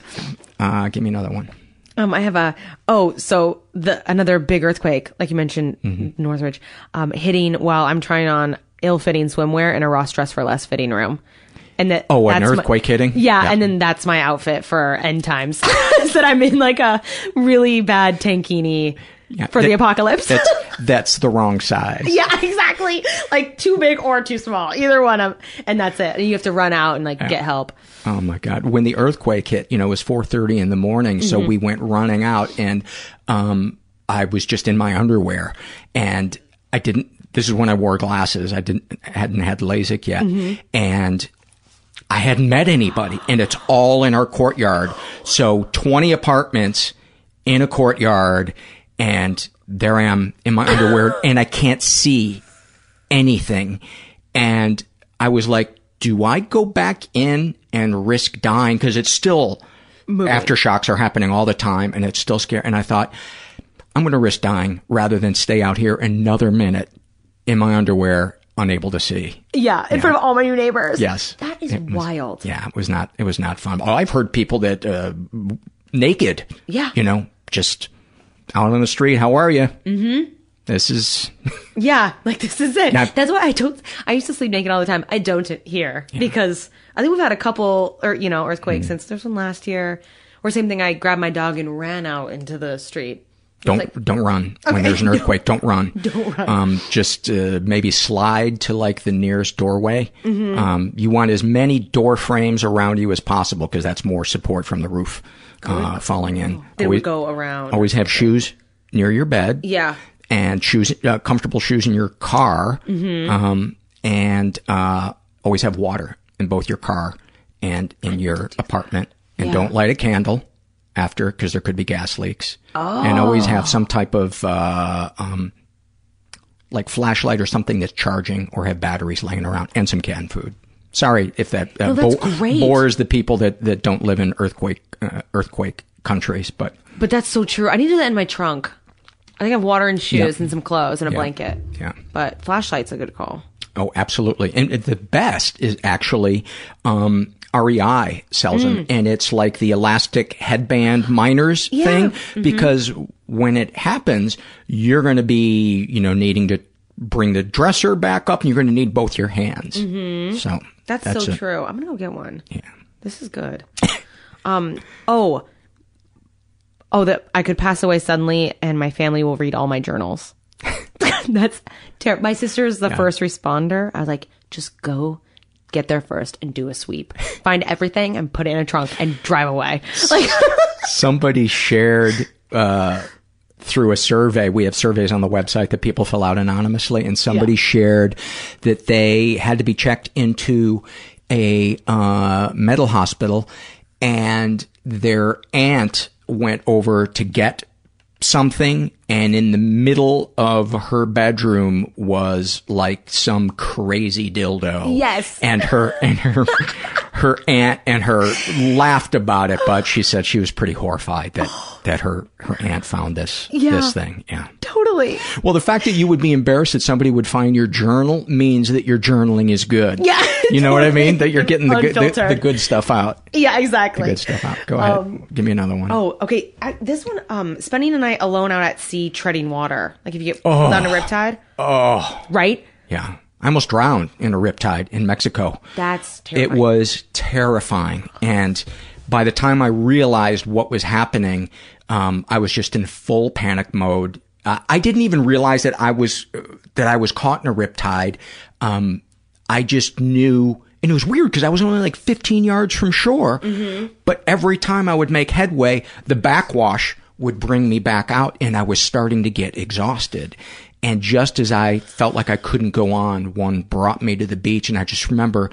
Uh, give me another one. Um, I have a oh, so the another big earthquake, like you mentioned, Mm-hmm. Northridge, um, hitting while I'm trying on ill-fitting swimwear in a Ross dress for less fitting room, and that Oh, an that's my- earthquake hitting? Yeah, Yeah. and then that's my outfit for end times. that I'm in like a really bad tankini For the apocalypse. That's, that's the wrong size. yeah, exactly. Like too big or too small, either one of, and that's it. And you have to run out and like Yeah. get help. Oh my God. When the earthquake hit, you know, it was 4.30 in the morning. So Mhm. we went running out and, um, I was just in my underwear and I didn't, this is when I wore glasses. I didn't, hadn't had LASIK yet. Mhm. And I hadn't met anybody and it's all in our courtyard. So 20 apartments in a courtyard and there I am in my underwear and I can't see anything. And I was like, do I go back in and risk dying? Cause it's still, Moving. aftershocks are happening all the time and it's still scary. And I thought, I'm going to risk dying rather than stay out here another minute in my underwear, unable to see. Yeah, in front of all my new neighbors. Yes. that is was- wild. Yeah, it was not, it was not fun. Oh, I've heard people that, uh, naked, Yeah. you know, just out on the street. How are you? Mm-hmm. This is, Yeah, like this is it. That's why I don't. I used to sleep naked all the time. I don't here because I think we've had a couple, or you know, Mm. earthquakes since there's one last year. Or same thing. I grabbed my dog and ran out into the street. Don't, like- don't run when there's an earthquake. Don't run. Don't run. Um, just, uh, maybe slide to like the nearest doorway. Mhm. Um, you want as many door frames around you as possible because that's more support from the roof, uh, falling in. They Always- would go around. Always have shoes near your bed. Yeah. and shoes, uh, comfortable shoes in your car, Mhm. um, and uh, always have water in both your car and in your apartment, and Yeah. don't light a candle after because there could be gas leaks. Oh. And always have some type of uh, um, like flashlight or something that's charging, or have batteries laying around, and some canned food. Sorry if that uh, No, great. bores the people that, that don't live in earthquake uh, earthquake countries, but But that's so true. I need to do that in my trunk. I think I have water and shoes Yeah. and some clothes and a Yeah. blanket. yeah. But flashlight's a good call. Oh, absolutely. And the best is actually, um, REI sells them Mm. and it's like the elastic headband miners Yeah. thing Mhm. because when it happens, you're going to be, you know, needing to bring the dresser back up and you're going to need both your hands. Mhm. So That's, that's so a- true. I'm gonna go get one. Yeah, this is good. um. Oh. Oh, that I could pass away suddenly, and my family will read all my journals. That's terrible. My sister is the Yeah. first responder. I was like, just go get there first and do a sweep. Find everything and put it in a trunk and drive away. Like, somebody shared uh, through a survey. We have surveys on the website that people fill out anonymously, and somebody Yeah. shared that they had to be checked into a uh, mental hospital, and their aunt went over to get something and in the middle of her bedroom was like some crazy dildo Yes. and her and her her aunt and her laughed about it but she said she was pretty horrified that that her her aunt found this Yeah. this thing yeah totally. well the fact that you would be embarrassed that somebody would find your journal means that your journaling is good Yeah, you know what i mean that you're getting the good the, the good stuff out Yeah, exactly. the good stuff out go ahead Um, give me another one. Oh, okay. I, this one, um, spending a night alone out at sea treading water. Like if you get Oh. pulled on a riptide, oh right? Yeah. I almost drowned in a riptide in Mexico. That's It was terrifying. And by the time I realized what was happening, um, I was just in full panic mode. Uh, I didn't even realize that I was, uh, that I was caught in a riptide. Um, I just knew, and it was weird because I was only like 15 yards from shore. But every time I would make headway, the backwash would bring me back out and I was starting to get exhausted. And just as I felt like I couldn't go on, one brought me to the beach and I just remember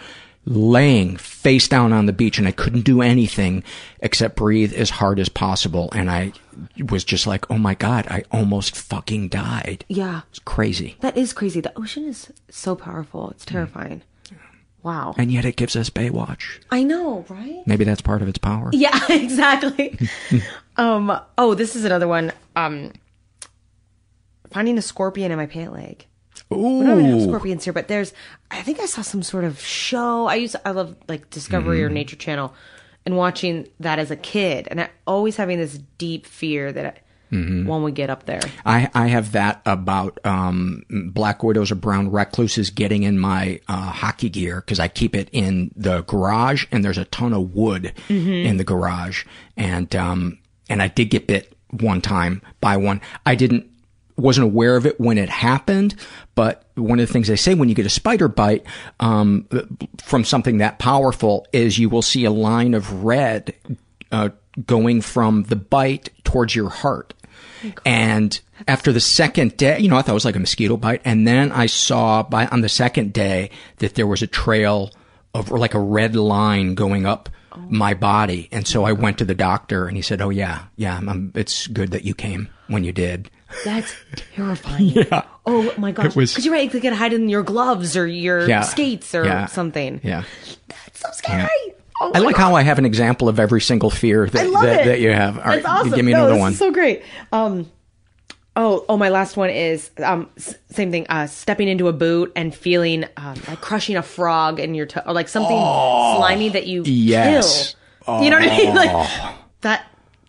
laying face down on the beach and I couldn't do anything except breathe as hard as possible. And I was just like, oh my God, I almost fucking died. Yeah. It's crazy. That is crazy. The ocean is so powerful. It's terrifying. Wow. And yet it gives us Baywatch. I know, right? Maybe that's part of its power. Yeah, exactly. um. Oh, this is another one. Um. Finding a scorpion in my pant leg. We don't really have scorpions here, but there's. I think I saw some sort of show. I used. I love like Discovery or Mhm. Nature Channel, and watching that as a kid, and I always having this deep fear that Mhm. one would get up there. I, I have that about um, black widows or brown recluses getting in my uh, hockey gear because I keep it in the garage and there's a ton of wood Mhm. in the garage and um, and I did get bit one time by one. I didn't wasn't aware of it when it happened, but one of the things they say when you get a spider bite um, from something that powerful is you will see a line of red uh, going from the bite towards your heart. And after the second day, you know, I thought it was like a mosquito bite. And then I saw by on the second day that there was a trail of like a red line going up my body. And so I went to the doctor and he said, Oh yeah, yeah, I'm, it's good that you came when you did. That's terrifying. Yeah. Oh my gosh. It was- Because you're right. You could hide in your gloves or your Yeah. skates or Yeah. something. Yeah. That's so scary. Oh I like God. how I have an example of every single fear that, that, that you have. All right, That's awesome. give me no, another one. So great. Um, oh, oh, my last one is um, s- same thing. Uh, stepping into a boot and feeling um, like crushing a frog in your toe, or like something Oh, slimy that you yes. kill. You know what I mean? Like Oh. that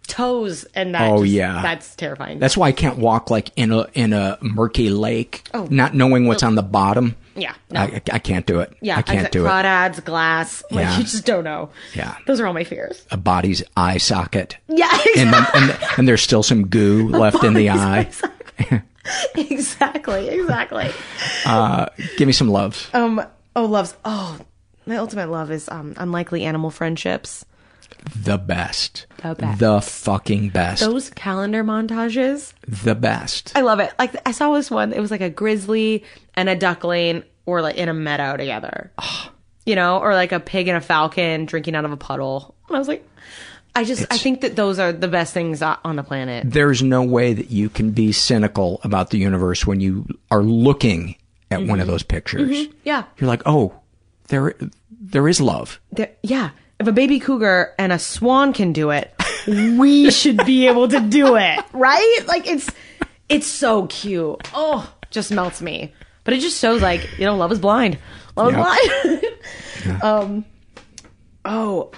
toes and that. Oh, just- yeah. that's terrifying. That's why I can't walk like in a in a murky lake, Oh. not knowing what's on the bottom. Yeah. No. I, I can't do it. yeah, I can't exact- do it. Crawdads, glass. Like Yeah. you just don't know. Yeah, Those are all my fears. a body's eye socket, Yeah, and then, and, and there's still some goo left in the body's eye. exactly, exactly. Uh, give me some loves. Um. Oh, loves. Oh, my ultimate love is um unlikely animal friendships. The best. The best. The fucking best. Those calendar montages. the best. I love it. Like I saw this one. It was like a grizzly and a duckling, were like in a meadow together. you know, or like a pig and a falcon drinking out of a puddle. And I was like, I just I think that those are the best things on the planet. There's no way that you can be cynical about the universe when you are looking at one of those pictures. Mhm. Yeah. You're like, oh, there, there is love. There, yeah. If a baby cougar and a swan can do it, we should be able to do it, right? Like it's it's so cute. Oh, just melts me. But it just shows like, you know, love is blind. Love is blind. um Oh,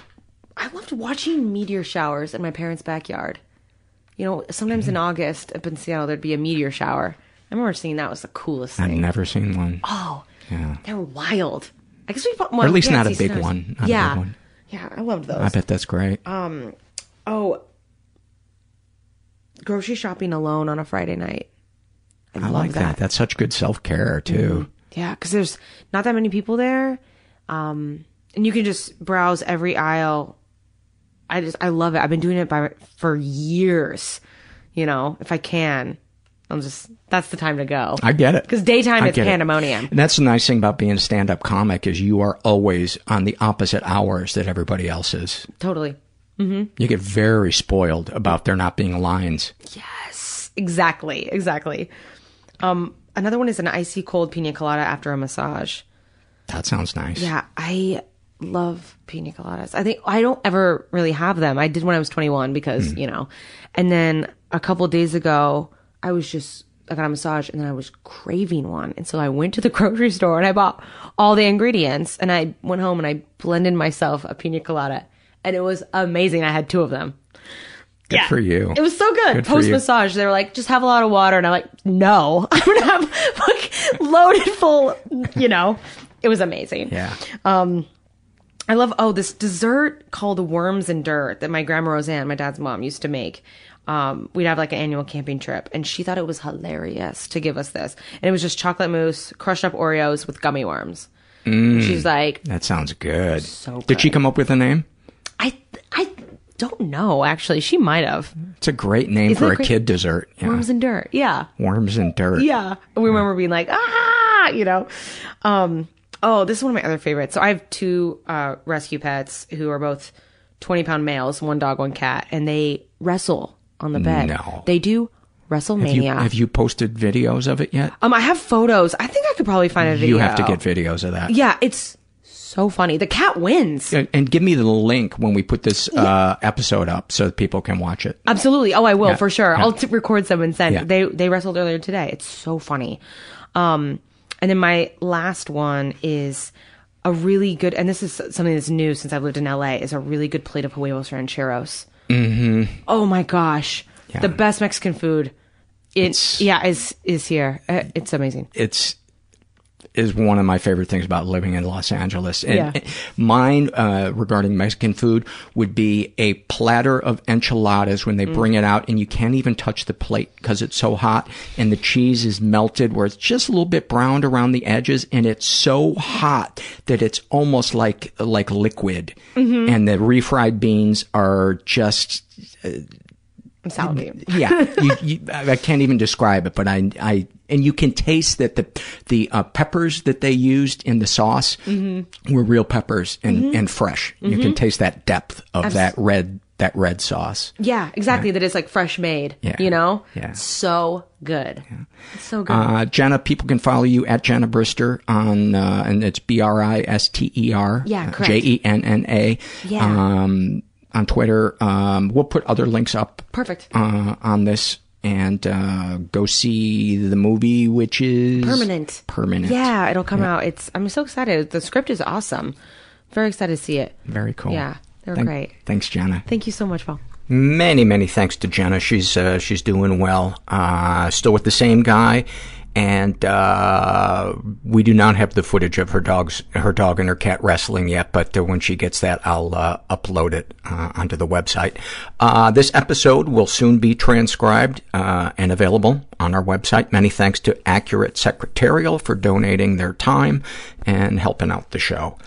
I loved watching meteor showers in my parents' backyard. You know, sometimes in August up in Seattle there'd be a meteor shower. I remember seeing that was the coolest thing. I've never seen one. Oh, Yeah. they're wild. I guess we well, or at least we not a big stars. one. Not a yeah, big one. Yeah, I loved those. I bet that's great. Um, oh, grocery shopping alone on a Friday night. I, I, like that. that. That's such good self care too. Yeah, because there's not that many people there, um, and you can just browse every aisle. I just I love it. I've been doing it by for years. You know, if I can, I'm just that's the time to go. I get it. because daytime I it's get it. pandemonium. And that's the nice thing about being a stand up comic is you are always on the opposite hours that everybody else is. Totally. hmm You get very spoiled about there not being lines. Yes, exactly, exactly. Um, another one is an icy cold pina colada after a massage. That sounds nice. Yeah, I love pina coladas. I think I don't ever really have them. I did when I was 21 because, Hmm. you know. And then a couple days ago, I was just I got a massage and then I was craving one. And so I went to the grocery store and I bought all the ingredients and I went home and I blended myself a pina colada and it was amazing. I had two of them. Good for you. It was so good. Good Post massage, they were like, just have a lot of water. And I'm like, no, I'm going to have like loaded full, you know, it was amazing. Yeah. Um, I love, oh, this dessert called worms and dirt that my grandma Roseanne, my dad's mom, used to make. Um, we'd have like an annual camping trip and she thought it was hilarious to give us this. And it was just chocolate mousse, crushed up Oreos with gummy worms. Mm. She's like, that sounds good. So Did she come up with a name? I, I don't know, actually. She might have. It's a great name Isn't for a great? kid dessert. Yeah. Worms and dirt. Yeah. Worms and dirt. Yeah. We remember being like, ah, you know. Um, oh, this is one of my other favorites. So I have two uh, rescue pets who are both 20 pound males, one dog, one cat, and they wrestle on the bed. No. They do Have WrestleMania. you, have you posted videos of it yet? um, I have photos. I think I could probably find a video. You have to get videos of that. Yeah, it's so funny. The cat wins. And, and give me the link when we put this uh, episode up so that people can watch it. Absolutely. Oh, I will Yeah. for sure. Yeah. I'll t- record some and send. Yeah. They they wrestled earlier today. It's so funny. Um, and then my last one is a really good, and this is something that's new since I've lived in LA. Is a really good plate of huevos rancheros. Mm-hmm. Oh my gosh, Yeah. the best Mexican food. It, It's- yeah is is here. Uh, It's amazing. It's is one of my favorite things about living in Los Angeles. And Yeah. mine uh, regarding Mexican food would be a platter of enchiladas when they Mm. bring it out, and you can't even touch the plate because it's so hot, and the cheese is melted where it's just a little bit browned around the edges, and it's so hot that it's almost like like liquid, Mhm. and the refried beans are just I'm salivating. yeah, you, you, I can't even describe it, but I, I, and you can taste that the the uh, peppers that they used in the sauce Mhm. were real peppers and, Mhm. and fresh. You can Mhm. taste that depth of Abs- that red that red sauce. Yeah, exactly. That is like fresh made. Yeah. You know. Yeah. So good. It's so good. Uh, Jenna, people can follow you at Jenna Brister on, uh, and it's B R I S T E R. Yeah, correct. J E N N A. Yeah. Um, on Twitter. Um, we'll put other links up. Perfect. Uh, on this. And uh, go see the movie, which is Permanent. Permanent. Yeah, it'll come Yeah. out. It's I'm so excited. The script is awesome. Very excited to see it. Very cool. Yeah, they were Thank- great. Thanks, Jenna. Thank you so much, Paul. Many, many thanks to Jenna. She's uh, she's doing well. Uh, still with the same guy, and uh, we do not have the footage of her dogs, her dog and her cat wrestling yet. But uh, when she gets that, I'll uh, upload it uh, onto the website. Uh, this episode will soon be transcribed uh, and available on our website. Many thanks to Accurate Secretarial for donating their time and helping out the show.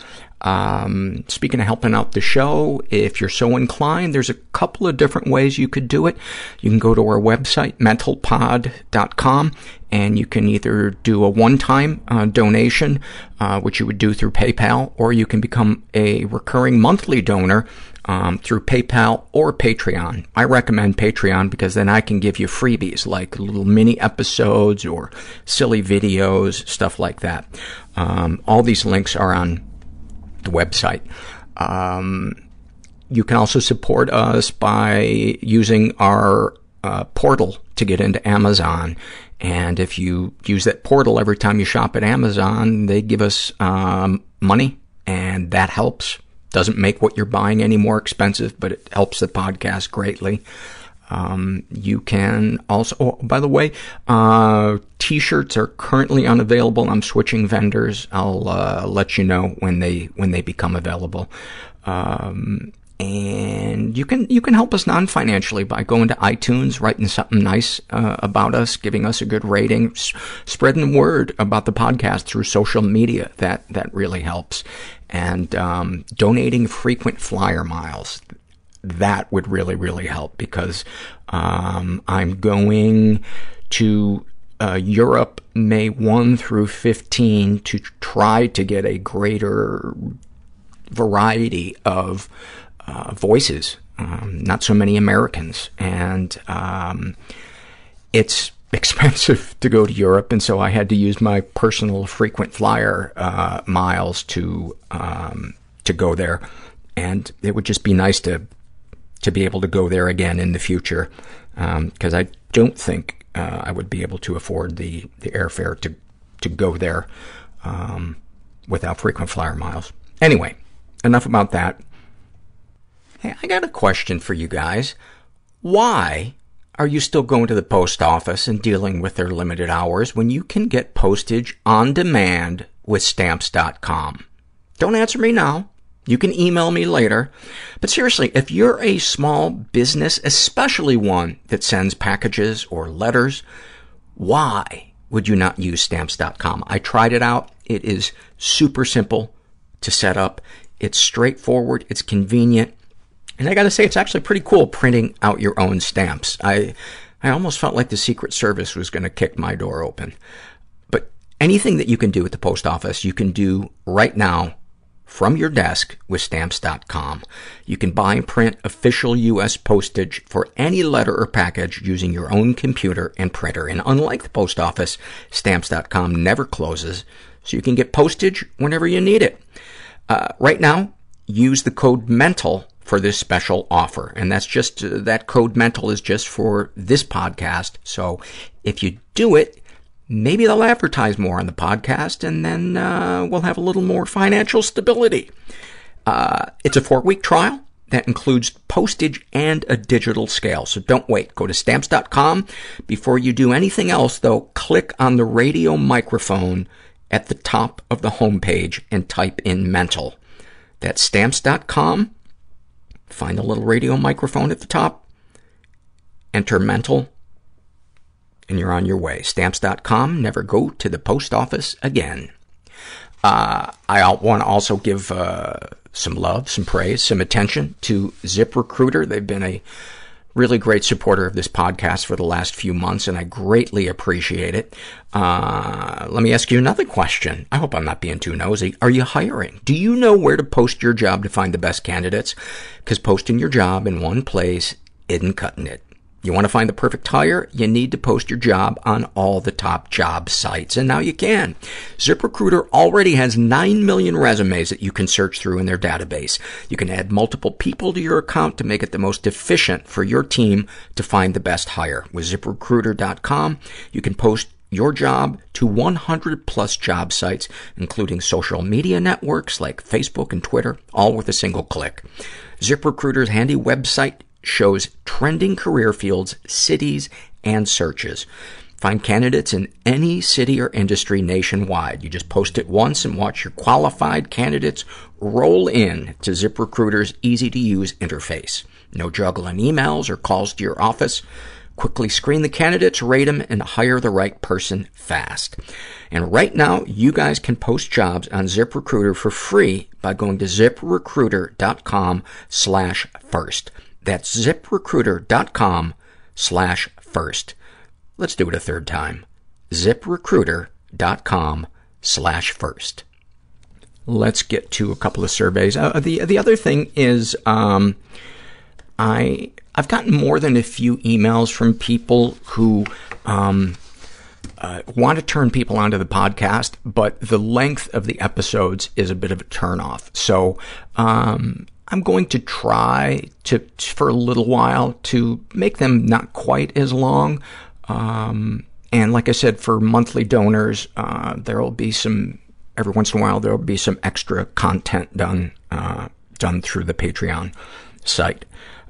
Um, speaking of helping out the show, if you're so inclined, there's a couple of different ways you could do it. You can go to our website, mentalpod.com, and you can either do a one-time uh, donation, uh, which you would do through PayPal, or you can become a recurring monthly donor um, through PayPal or Patreon. I recommend Patreon because then I can give you freebies like little mini episodes or silly videos, stuff like that. Um, all these links are on the website. Um, you can also support us by using our uh, portal to get into Amazon. And if you use that portal every time you shop at Amazon, they give us um, money, and that helps. Doesn't make what you're buying any more expensive, but it helps the podcast greatly. Um, you can also, oh, by the way, uh, t-shirts are currently unavailable. I'm switching vendors. I'll, uh, let you know when they, when they become available. Um, and you can, you can help us non-financially by going to iTunes, writing something nice, uh, about us, giving us a good rating, s- spreading the word about the podcast through social media. That, that really helps. And, um, donating frequent flyer miles that would really, really help because um, I'm going to uh, Europe May 1 through 15 to try to get a greater variety of uh, voices, um, not so many Americans. And um, it's expensive to go to Europe, and so I had to use my personal frequent flyer uh, miles to um, to go there. And it would just be nice to to be able to go there again in the future, because um, I don't think uh, I would be able to afford the, the airfare to to go there um, without frequent flyer miles. Anyway, enough about that. Hey, I got a question for you guys. Why are you still going to the post office and dealing with their limited hours when you can get postage on demand with stamps.com? Don't answer me now. You can email me later. But seriously, if you're a small business, especially one that sends packages or letters, why would you not use stamps.com? I tried it out. It is super simple to set up. It's straightforward. It's convenient. And I gotta say, it's actually pretty cool printing out your own stamps. I, I almost felt like the Secret Service was gonna kick my door open. But anything that you can do at the post office, you can do right now from your desk with stamps.com. You can buy and print official U.S. postage for any letter or package using your own computer and printer. And unlike the post office, stamps.com never closes, so you can get postage whenever you need it. Uh, right now, use the code MENTAL for this special offer. And that's just, uh, that code MENTAL is just for this podcast. So if you do it, maybe they'll advertise more on the podcast and then uh, we'll have a little more financial stability. Uh, it's a four-week trial that includes postage and a digital scale. So don't wait. Go to stamps.com. Before you do anything else, though, click on the radio microphone at the top of the homepage and type in mental. That's stamps.com. Find the little radio microphone at the top. Enter mental and you're on your way. Stamps.com, never go to the post office again. Uh, I want to also give uh, some love, some praise, some attention to ZipRecruiter. They've been a really great supporter of this podcast for the last few months, and I greatly appreciate it. Uh, let me ask you another question. I hope I'm not being too nosy. Are you hiring? Do you know where to post your job to find the best candidates? Because posting your job in one place isn't cutting it. You want to find the perfect hire? You need to post your job on all the top job sites, and now you can. ZipRecruiter already has 9 million resumes that you can search through in their database. You can add multiple people to your account to make it the most efficient for your team to find the best hire. With ZipRecruiter.com, you can post your job to 100 plus job sites, including social media networks like Facebook and Twitter, all with a single click. ZipRecruiter's handy website shows trending career fields, cities, and searches. Find candidates in any city or industry nationwide. You just post it once and watch your qualified candidates roll in to ZipRecruiter's easy-to-use interface. No juggling emails or calls to your office. Quickly screen the candidates, rate them, and hire the right person fast. And right now, you guys can post jobs on ZipRecruiter for free by going to ziprecruiter.com slash first. That's ziprecruiter.com slash first. Let's do it a third time. ziprecruiter.com slash first. Let's get to a couple of surveys. Uh, the, the other thing is, um, I, I've gotten more than a few emails from people who, um, uh, want to turn people onto the podcast, but the length of the episodes is a bit of a turnoff. So, um, I'm going to try to, for a little while, to make them not quite as long. Um, and like I said, for monthly donors, uh, there will be some, every once in a while, there will be some extra content done, uh, done through the Patreon site.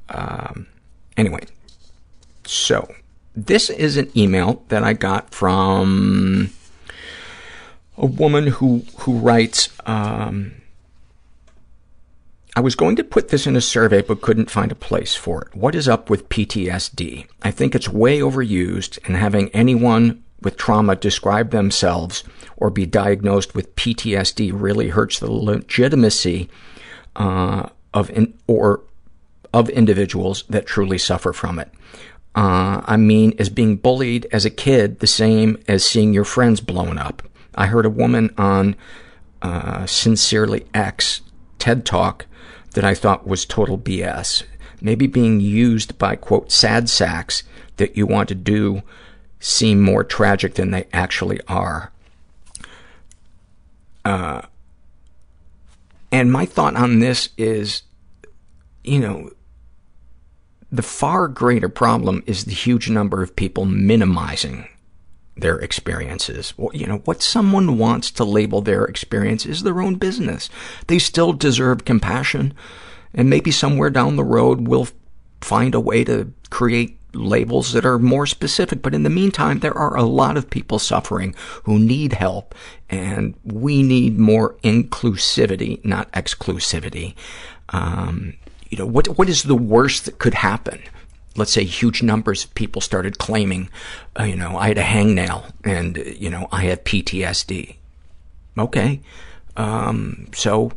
Um, anyway, So, this is an email that I got from a woman who, who writes, um, I was going to put this in a survey but couldn't find a place for it. What is up with PTSD? I think it's way overused and having anyone with trauma describe themselves or be diagnosed with PTSD really hurts the legitimacy uh, of in, or of individuals that truly suffer from it. Uh, I mean, is being bullied as a kid the same as seeing your friends blown up? I heard a woman on uh, Sincerely X TED Talk that I thought was total BS. Maybe being used by, quote, sad sacks that you want to do seem more tragic than they actually are. Uh, and my thought on this is, you know, the far greater problem is the huge number of people minimizing their experiences. You know, what someone wants to label their experience is their own business. They still deserve compassion, and maybe somewhere down the road we'll find a way to create labels that are more specific. But in the meantime, there are a lot of people suffering who need help, and we need more inclusivity, not exclusivity. Um, you know, what what is the worst that could happen? Let's say huge numbers of people started claiming, uh, you know, I had a hangnail and, you know, I have PTSD. Okay. Um, so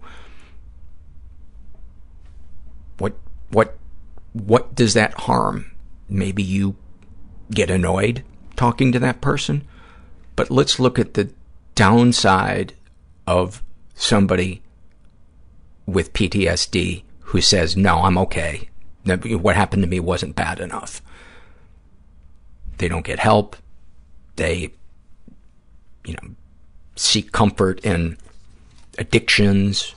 what, what, what does that harm? Maybe you get annoyed talking to that person, but let's look at the downside of somebody with PTSD who says, no, I'm okay what happened to me wasn't bad enough. They don't get help. They, you know, seek comfort in addictions,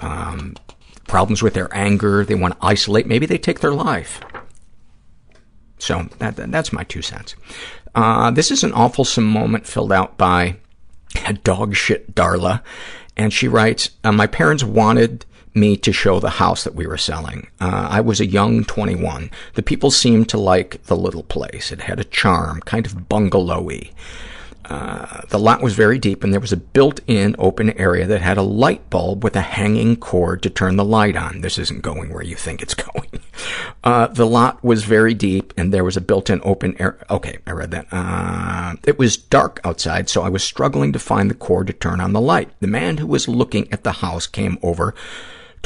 um, problems with their anger. They want to isolate. Maybe they take their life. So that, that's my two cents. Uh, this is an awful moment filled out by a dog shit Darla. And she writes, uh, my parents wanted me to show the house that we were selling. Uh, I was a young 21. The people seemed to like the little place. It had a charm, kind of bungalowy. Uh, the lot was very deep, and there was a built-in open area that had a light bulb with a hanging cord to turn the light on. This isn't going where you think it's going. Uh, the lot was very deep, and there was a built-in open area. Okay, I read that. Uh, it was dark outside, so I was struggling to find the cord to turn on the light. The man who was looking at the house came over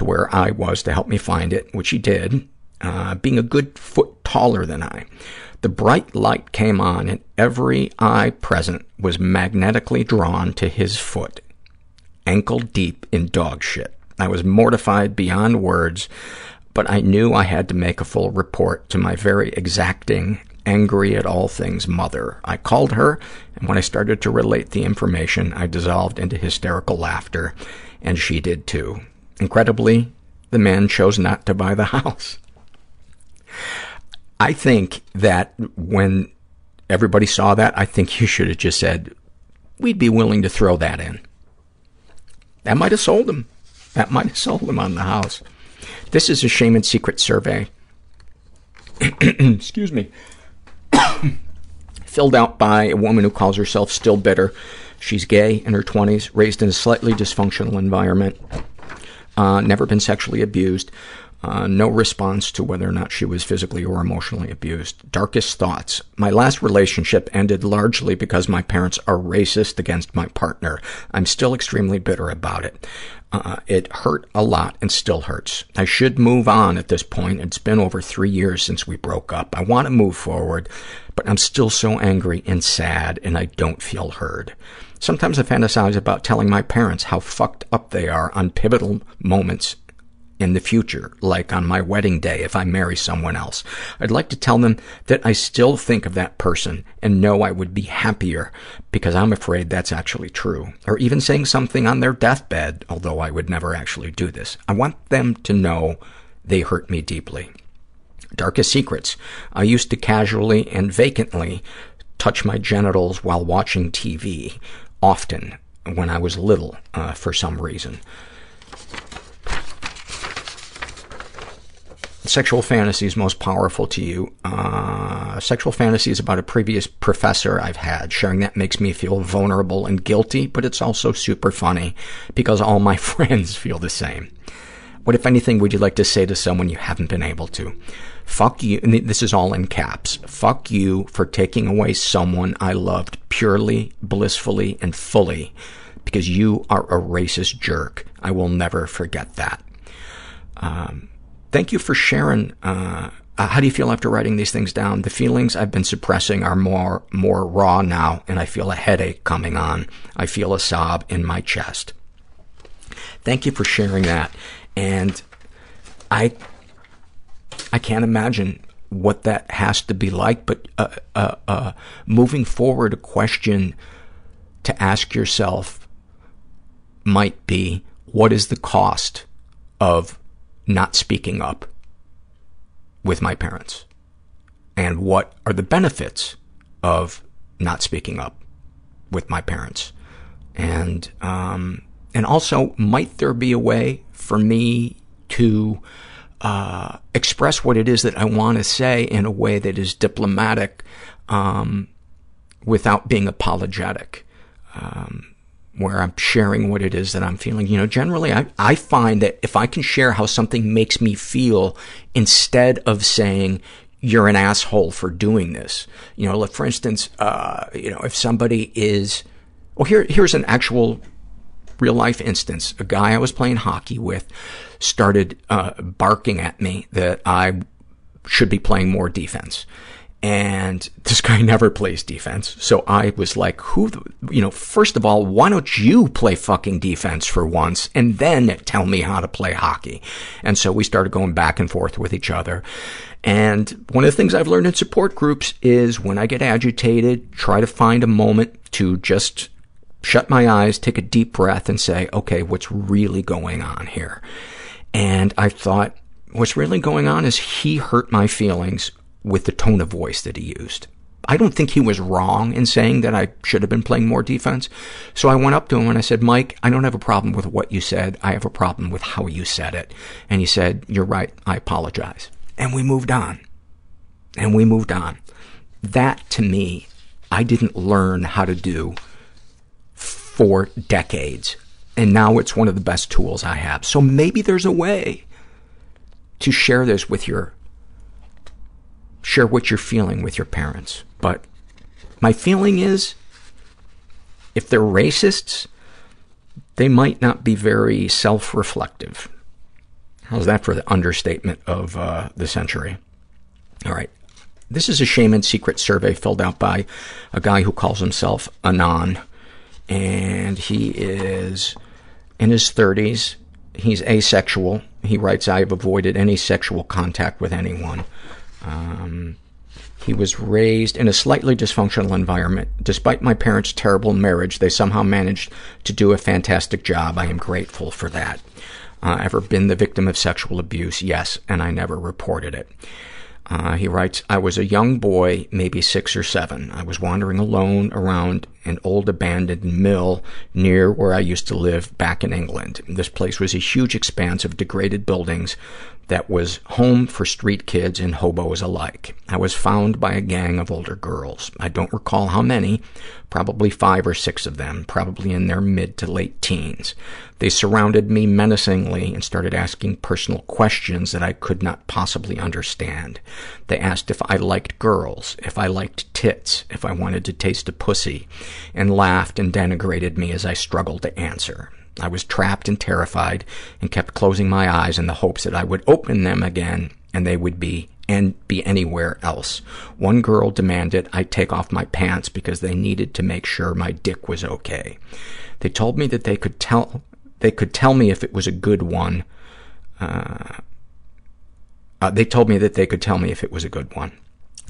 to where I was to help me find it, which he did, uh, being a good foot taller than I. The bright light came on, and every eye present was magnetically drawn to his foot, ankle deep in dog shit. I was mortified beyond words, but I knew I had to make a full report to my very exacting, angry at all things mother. I called her, and when I started to relate the information, I dissolved into hysterical laughter, and she did too. Incredibly, the man chose not to buy the house. I think that when everybody saw that, I think you should have just said, we'd be willing to throw that in. That might have sold him. That might have sold him on the house. This is a shame and secret survey. Excuse me. Filled out by a woman who calls herself Still Bitter. She's gay, in her 20s, raised in a slightly dysfunctional environment uh, never been sexually abused, uh, no response to whether or not she was physically or emotionally abused. Darkest thoughts. My last relationship ended largely because my parents are racist against my partner. I'm still extremely bitter about it. Uh, it hurt a lot and still hurts. I should move on at this point. It's been over three years since we broke up. I want to move forward, but I'm still so angry and sad and I don't feel heard. Sometimes I fantasize about telling my parents how fucked up they are on pivotal moments in the future, like on my wedding day if I marry someone else. I'd like to tell them that I still think of that person and know I would be happier because I'm afraid that's actually true. Or even saying something on their deathbed, although I would never actually do this. I want them to know they hurt me deeply. Darkest secrets. I used to casually and vacantly touch my genitals while watching TV often when I was little uh, for some reason. Sexual fantasies most powerful to you. Uh, sexual fantasies about a previous professor I've had. Sharing that makes me feel vulnerable and guilty, but it's also super funny because all my friends feel the same. What, if anything, would you like to say to someone you haven't been able to? Fuck you, and this is all in caps. Fuck you for taking away someone I loved purely, blissfully, and fully because you are a racist jerk. I will never forget that. Um, thank you for sharing. Uh, uh, how do you feel after writing these things down? The feelings I've been suppressing are more, more raw now, and I feel a headache coming on. I feel a sob in my chest. Thank you for sharing that. And I, I can't imagine what that has to be like, but uh, uh, uh, moving forward, a question to ask yourself might be, what is the cost of not speaking up with my parents? And what are the benefits of not speaking up with my parents? And, um, and also, might there be a way for me to uh, express what it is that I want to say in a way that is diplomatic um, without being apologetic? Um, where I'm sharing what it is that I'm feeling. You know, generally I, I find that if I can share how something makes me feel instead of saying, you're an asshole for doing this. You know, like for instance, uh, you know, if somebody is, well, here, here's an actual real life instance. A guy I was playing hockey with started uh, barking at me that I should be playing more defense and this guy never plays defense. So I was like, who, you know, first of all, why don't you play fucking defense for once and then tell me how to play hockey? And so we started going back and forth with each other. And one of the things I've learned in support groups is when I get agitated, try to find a moment to just shut my eyes, take a deep breath and say, okay, what's really going on here? And I thought, what's really going on is he hurt my feelings with the tone of voice that he used. I don't think he was wrong in saying that I should have been playing more defense. So I went up to him and I said, Mike, I don't have a problem with what you said. I have a problem with how you said it. And he said, you're right. I apologize. And we moved on. And we moved on. That, to me, I didn't learn how to do for decades. And now it's one of the best tools I have. So maybe there's a way to share this with your share what you're feeling with your parents. But my feeling is, if they're racists, they might not be very self-reflective. How's that for the understatement of uh, the century? All right. This is a shame and secret survey filled out by a guy who calls himself Anon. And he is in his 30s. He's asexual. He writes, I have avoided any sexual contact with anyone. Um, he was raised in a slightly dysfunctional environment. Despite my parents' terrible marriage, they somehow managed to do a fantastic job. I am grateful for that. Uh, ever been the victim of sexual abuse? Yes, and I never reported it. Uh, he writes, I was a young boy, maybe six or seven. I was wandering alone around an old abandoned mill near where I used to live back in England. This place was a huge expanse of degraded buildings that was home for street kids and hobos alike. I was found by a gang of older girls. I don't recall how many, probably five or six of them, probably in their mid to late teens. They surrounded me menacingly and started asking personal questions that I could not possibly understand. They asked if I liked girls, if I liked tits, if I wanted to taste a pussy, and laughed and denigrated me as I struggled to answer. I was trapped and terrified and kept closing my eyes in the hopes that I would open them again and they would be and be anywhere else. One girl demanded I take off my pants because they needed to make sure my dick was okay. They told me that they could tell they could tell me if it was a good one. Uh, uh, they told me that they could tell me if it was a good one.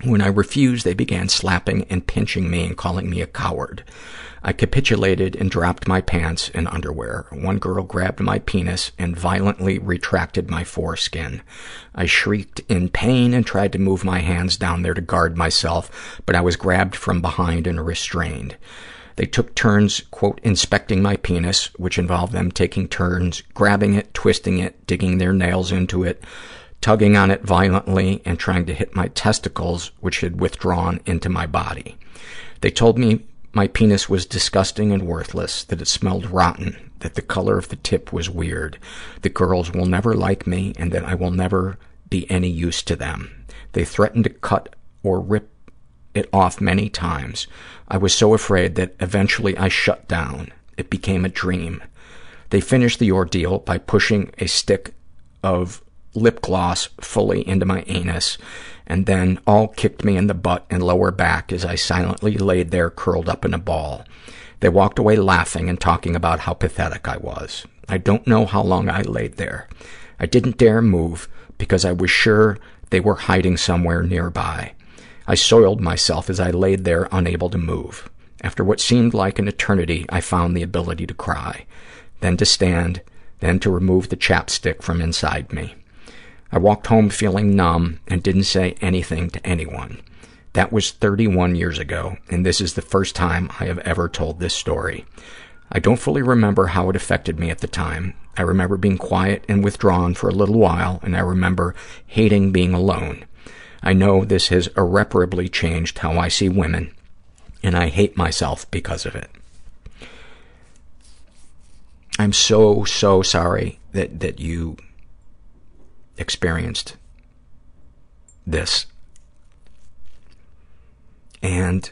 When I refused, they began slapping and pinching me and calling me a coward. I capitulated and dropped my pants and underwear. One girl grabbed my penis and violently retracted my foreskin. I shrieked in pain and tried to move my hands down there to guard myself, but I was grabbed from behind and restrained. They took turns, quote, inspecting my penis, which involved them taking turns, grabbing it, twisting it, digging their nails into it, tugging on it violently and trying to hit my testicles, which had withdrawn into my body. They told me my penis was disgusting and worthless, that it smelled rotten, that the color of the tip was weird, that girls will never like me, and that I will never be any use to them. They threatened to cut or rip it off many times. I was so afraid that eventually I shut down. It became a dream. They finished the ordeal by pushing a stick of lip gloss fully into my anus and then all kicked me in the butt and lower back as I silently laid there curled up in a ball. They walked away laughing and talking about how pathetic I was. I don't know how long I laid there. I didn't dare move because I was sure they were hiding somewhere nearby. I soiled myself as I laid there unable to move. After what seemed like an eternity, I found the ability to cry, then to stand, then to remove the chapstick from inside me. I walked home feeling numb and didn't say anything to anyone. That was 31 years ago, and this is the first time I have ever told this story. I don't fully remember how it affected me at the time. I remember being quiet and withdrawn for a little while, and I remember hating being alone. I know this has irreparably changed how I see women, and I hate myself because of it. I'm so, so sorry that, that you experienced this. And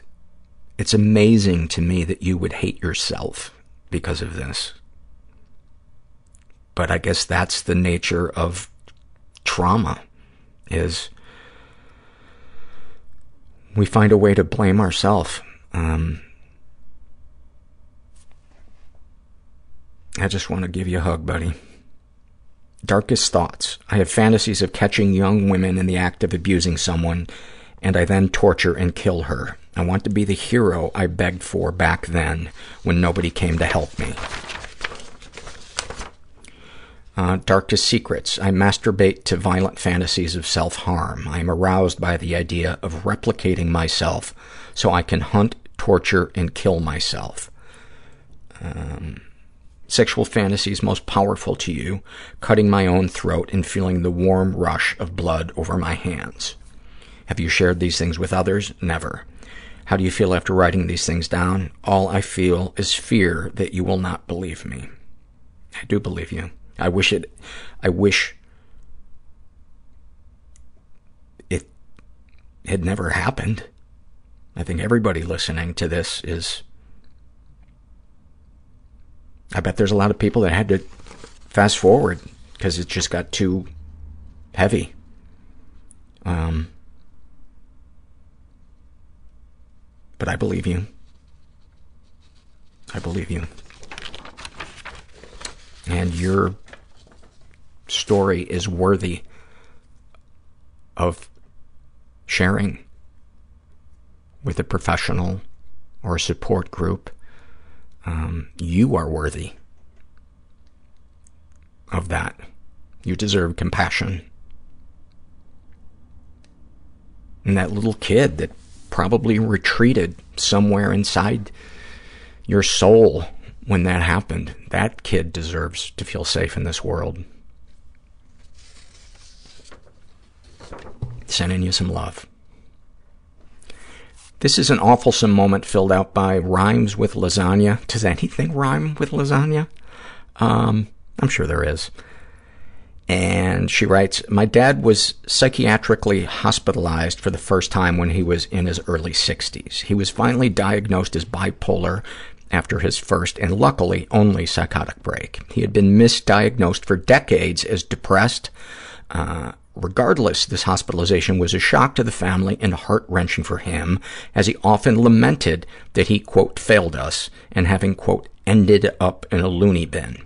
it's amazing to me that you would hate yourself because of this. But I guess that's the nature of trauma, is we find a way to blame ourselves. Um, I just want to give you a hug, buddy. Darkest thoughts. I have fantasies of catching young women in the act of abusing someone, and I then torture and kill her. I want to be the hero I begged for back then when nobody came to help me. Uh, darkest secrets. I masturbate to violent fantasies of self-harm. I am aroused by the idea of replicating myself so I can hunt, torture, and kill myself. Um, sexual fantasies most powerful to you, cutting my own throat and feeling the warm rush of blood over my hands. Have you shared these things with others? Never. How do you feel after writing these things down? All I feel is fear that you will not believe me. I do believe you. I wish it, I wish it had never happened. I think everybody listening to this is, I bet there's a lot of people that had to fast forward because it just got too heavy. Um, but I believe you. I believe you. And your story is worthy of sharing with a professional or a support group. Um, you are worthy of that. You deserve compassion. And that little kid that probably retreated somewhere inside your soul when that happened, that kid deserves to feel safe in this world. Sending you some love. This is an awfulsome moment filled out by Rhymes with Lasagna. Does anything rhyme with lasagna? Um, I'm sure there is. And she writes, My dad was psychiatrically hospitalized for the first time when he was in his early 60s. He was finally diagnosed as bipolar after his first and luckily only psychotic break. He had been misdiagnosed for decades as depressed. Uh, regardless, this hospitalization was a shock to the family and heart-wrenching for him, as he often lamented that he, quote, failed us and having, quote, ended up in a loony bin.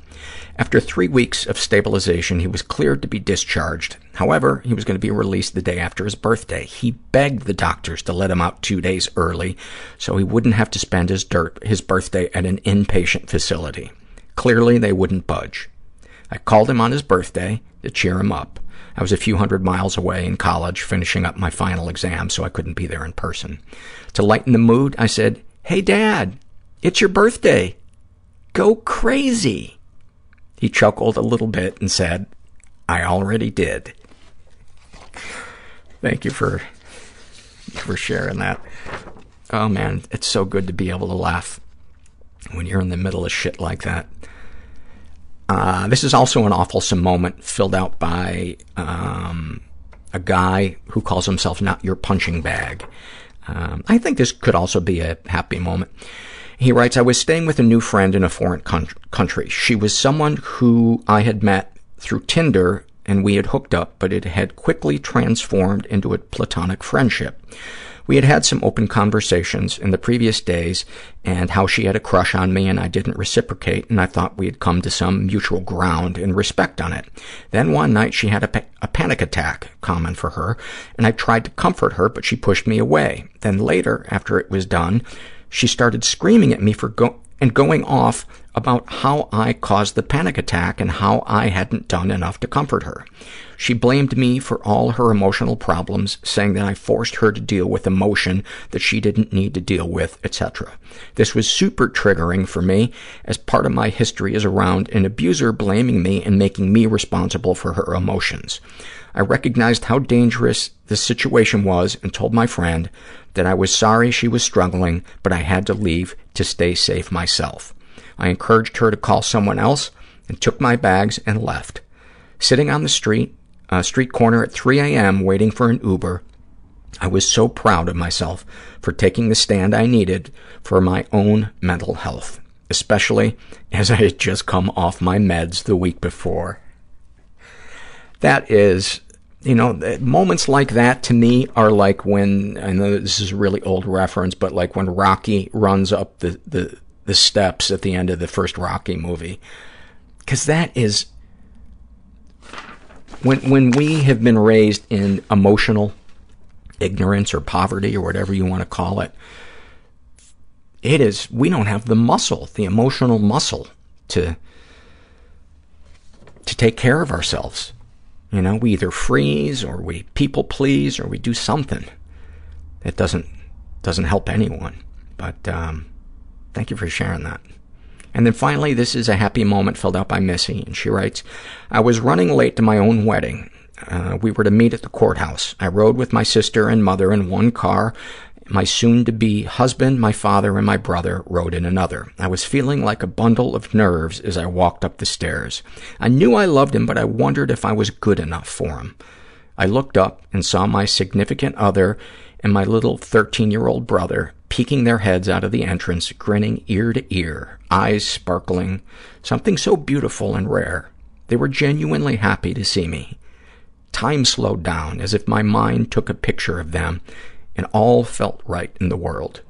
After three weeks of stabilization, he was cleared to be discharged. However, he was going to be released the day after his birthday. He begged the doctors to let him out two days early so he wouldn't have to spend his, dirt, his birthday at an inpatient facility. Clearly, they wouldn't budge. I called him on his birthday to cheer him up. I was a few hundred miles away in college finishing up my final exam, so I couldn't be there in person. To lighten the mood, I said, Hey, Dad, it's your birthday. Go crazy. He chuckled a little bit and said, I already did. Thank you for for sharing that. Oh man, it's so good to be able to laugh when you're in the middle of shit like that. Uh, this is also an awful moment filled out by um, a guy who calls himself not your punching bag. Um, I think this could also be a happy moment. He writes, I was staying with a new friend in a foreign country. She was someone who I had met through Tinder and we had hooked up, but it had quickly transformed into a platonic friendship. We had had some open conversations in the previous days and how she had a crush on me and I didn't reciprocate and I thought we had come to some mutual ground and respect on it. Then one night she had a, pa- a panic attack, common for her, and I tried to comfort her, but she pushed me away. Then later, after it was done, she started screaming at me for go- and going off about how I caused the panic attack and how I hadn't done enough to comfort her. She blamed me for all her emotional problems, saying that I forced her to deal with emotion that she didn't need to deal with, etc. This was super triggering for me, as part of my history is around an abuser blaming me and making me responsible for her emotions. I recognized how dangerous the situation was and told my friend that I was sorry she was struggling, but I had to leave to stay safe myself. I encouraged her to call someone else and took my bags and left. Sitting on the street, uh, street corner at 3 a.m. waiting for an Uber. I was so proud of myself for taking the stand I needed for my own mental health, especially as I had just come off my meds the week before. That is, you know, moments like that to me are like when, I know this is a really old reference, but like when Rocky runs up the, the, the steps at the end of the first Rocky movie. Because that is when, when we have been raised in emotional ignorance or poverty or whatever you want to call it, it is, we don't have the muscle, the emotional muscle to, to take care of ourselves. You know, we either freeze or we people please or we do something that doesn't, doesn't help anyone. But, um, thank you for sharing that. And then finally, this is a happy moment filled out by Missy, and she writes, I was running late to my own wedding. Uh, we were to meet at the courthouse. I rode with my sister and mother in one car. My soon-to-be husband, my father, and my brother rode in another. I was feeling like a bundle of nerves as I walked up the stairs. I knew I loved him, but I wondered if I was good enough for him. I looked up and saw my significant other and my little 13-year-old brother peeking their heads out of the entrance, grinning ear to ear, eyes sparkling, something so beautiful and rare. They were genuinely happy to see me. Time slowed down as if my mind took a picture of them and all felt right in the world.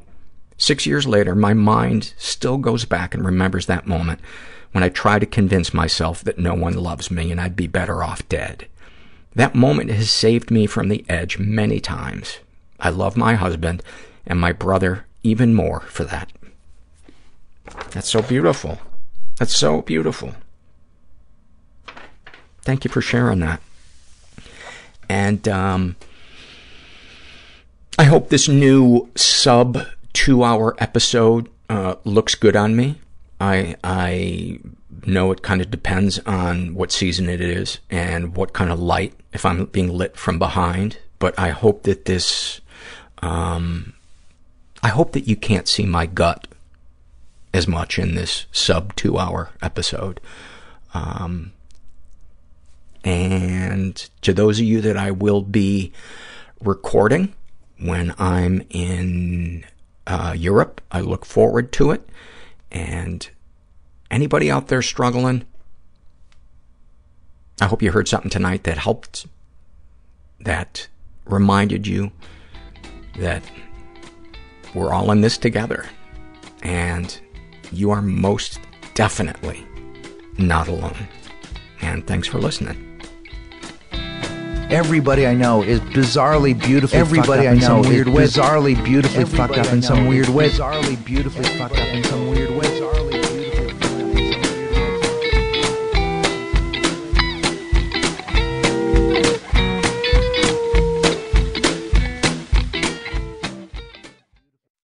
Six years later, my mind still goes back and remembers that moment when I try to convince myself that no one loves me and I'd be better off dead. That moment has saved me from the edge many times. I love my husband and my brother even more for that. That's so beautiful. That's so beautiful. Thank you for sharing that. And um, I hope this new sub two-hour episode uh, looks good on me. I I know it kind of depends on what season it is and what kind of light, if I'm being lit from behind. But I hope that this um, I hope that you can't see my gut as much in this sub two hour episode. Um, and to those of you that I will be recording when I'm in uh, Europe, I look forward to it. And anybody out there struggling, I hope you heard something tonight that helped, that reminded you that we're all in this together. And you are most definitely not alone. And thanks for listening. Everybody I know is bizarrely beautifully Everybody I know weird is bizarrely beautifully Everybody fucked up in some weird way. Bizarrely beautifully fucked up in some weird way. Bizarrely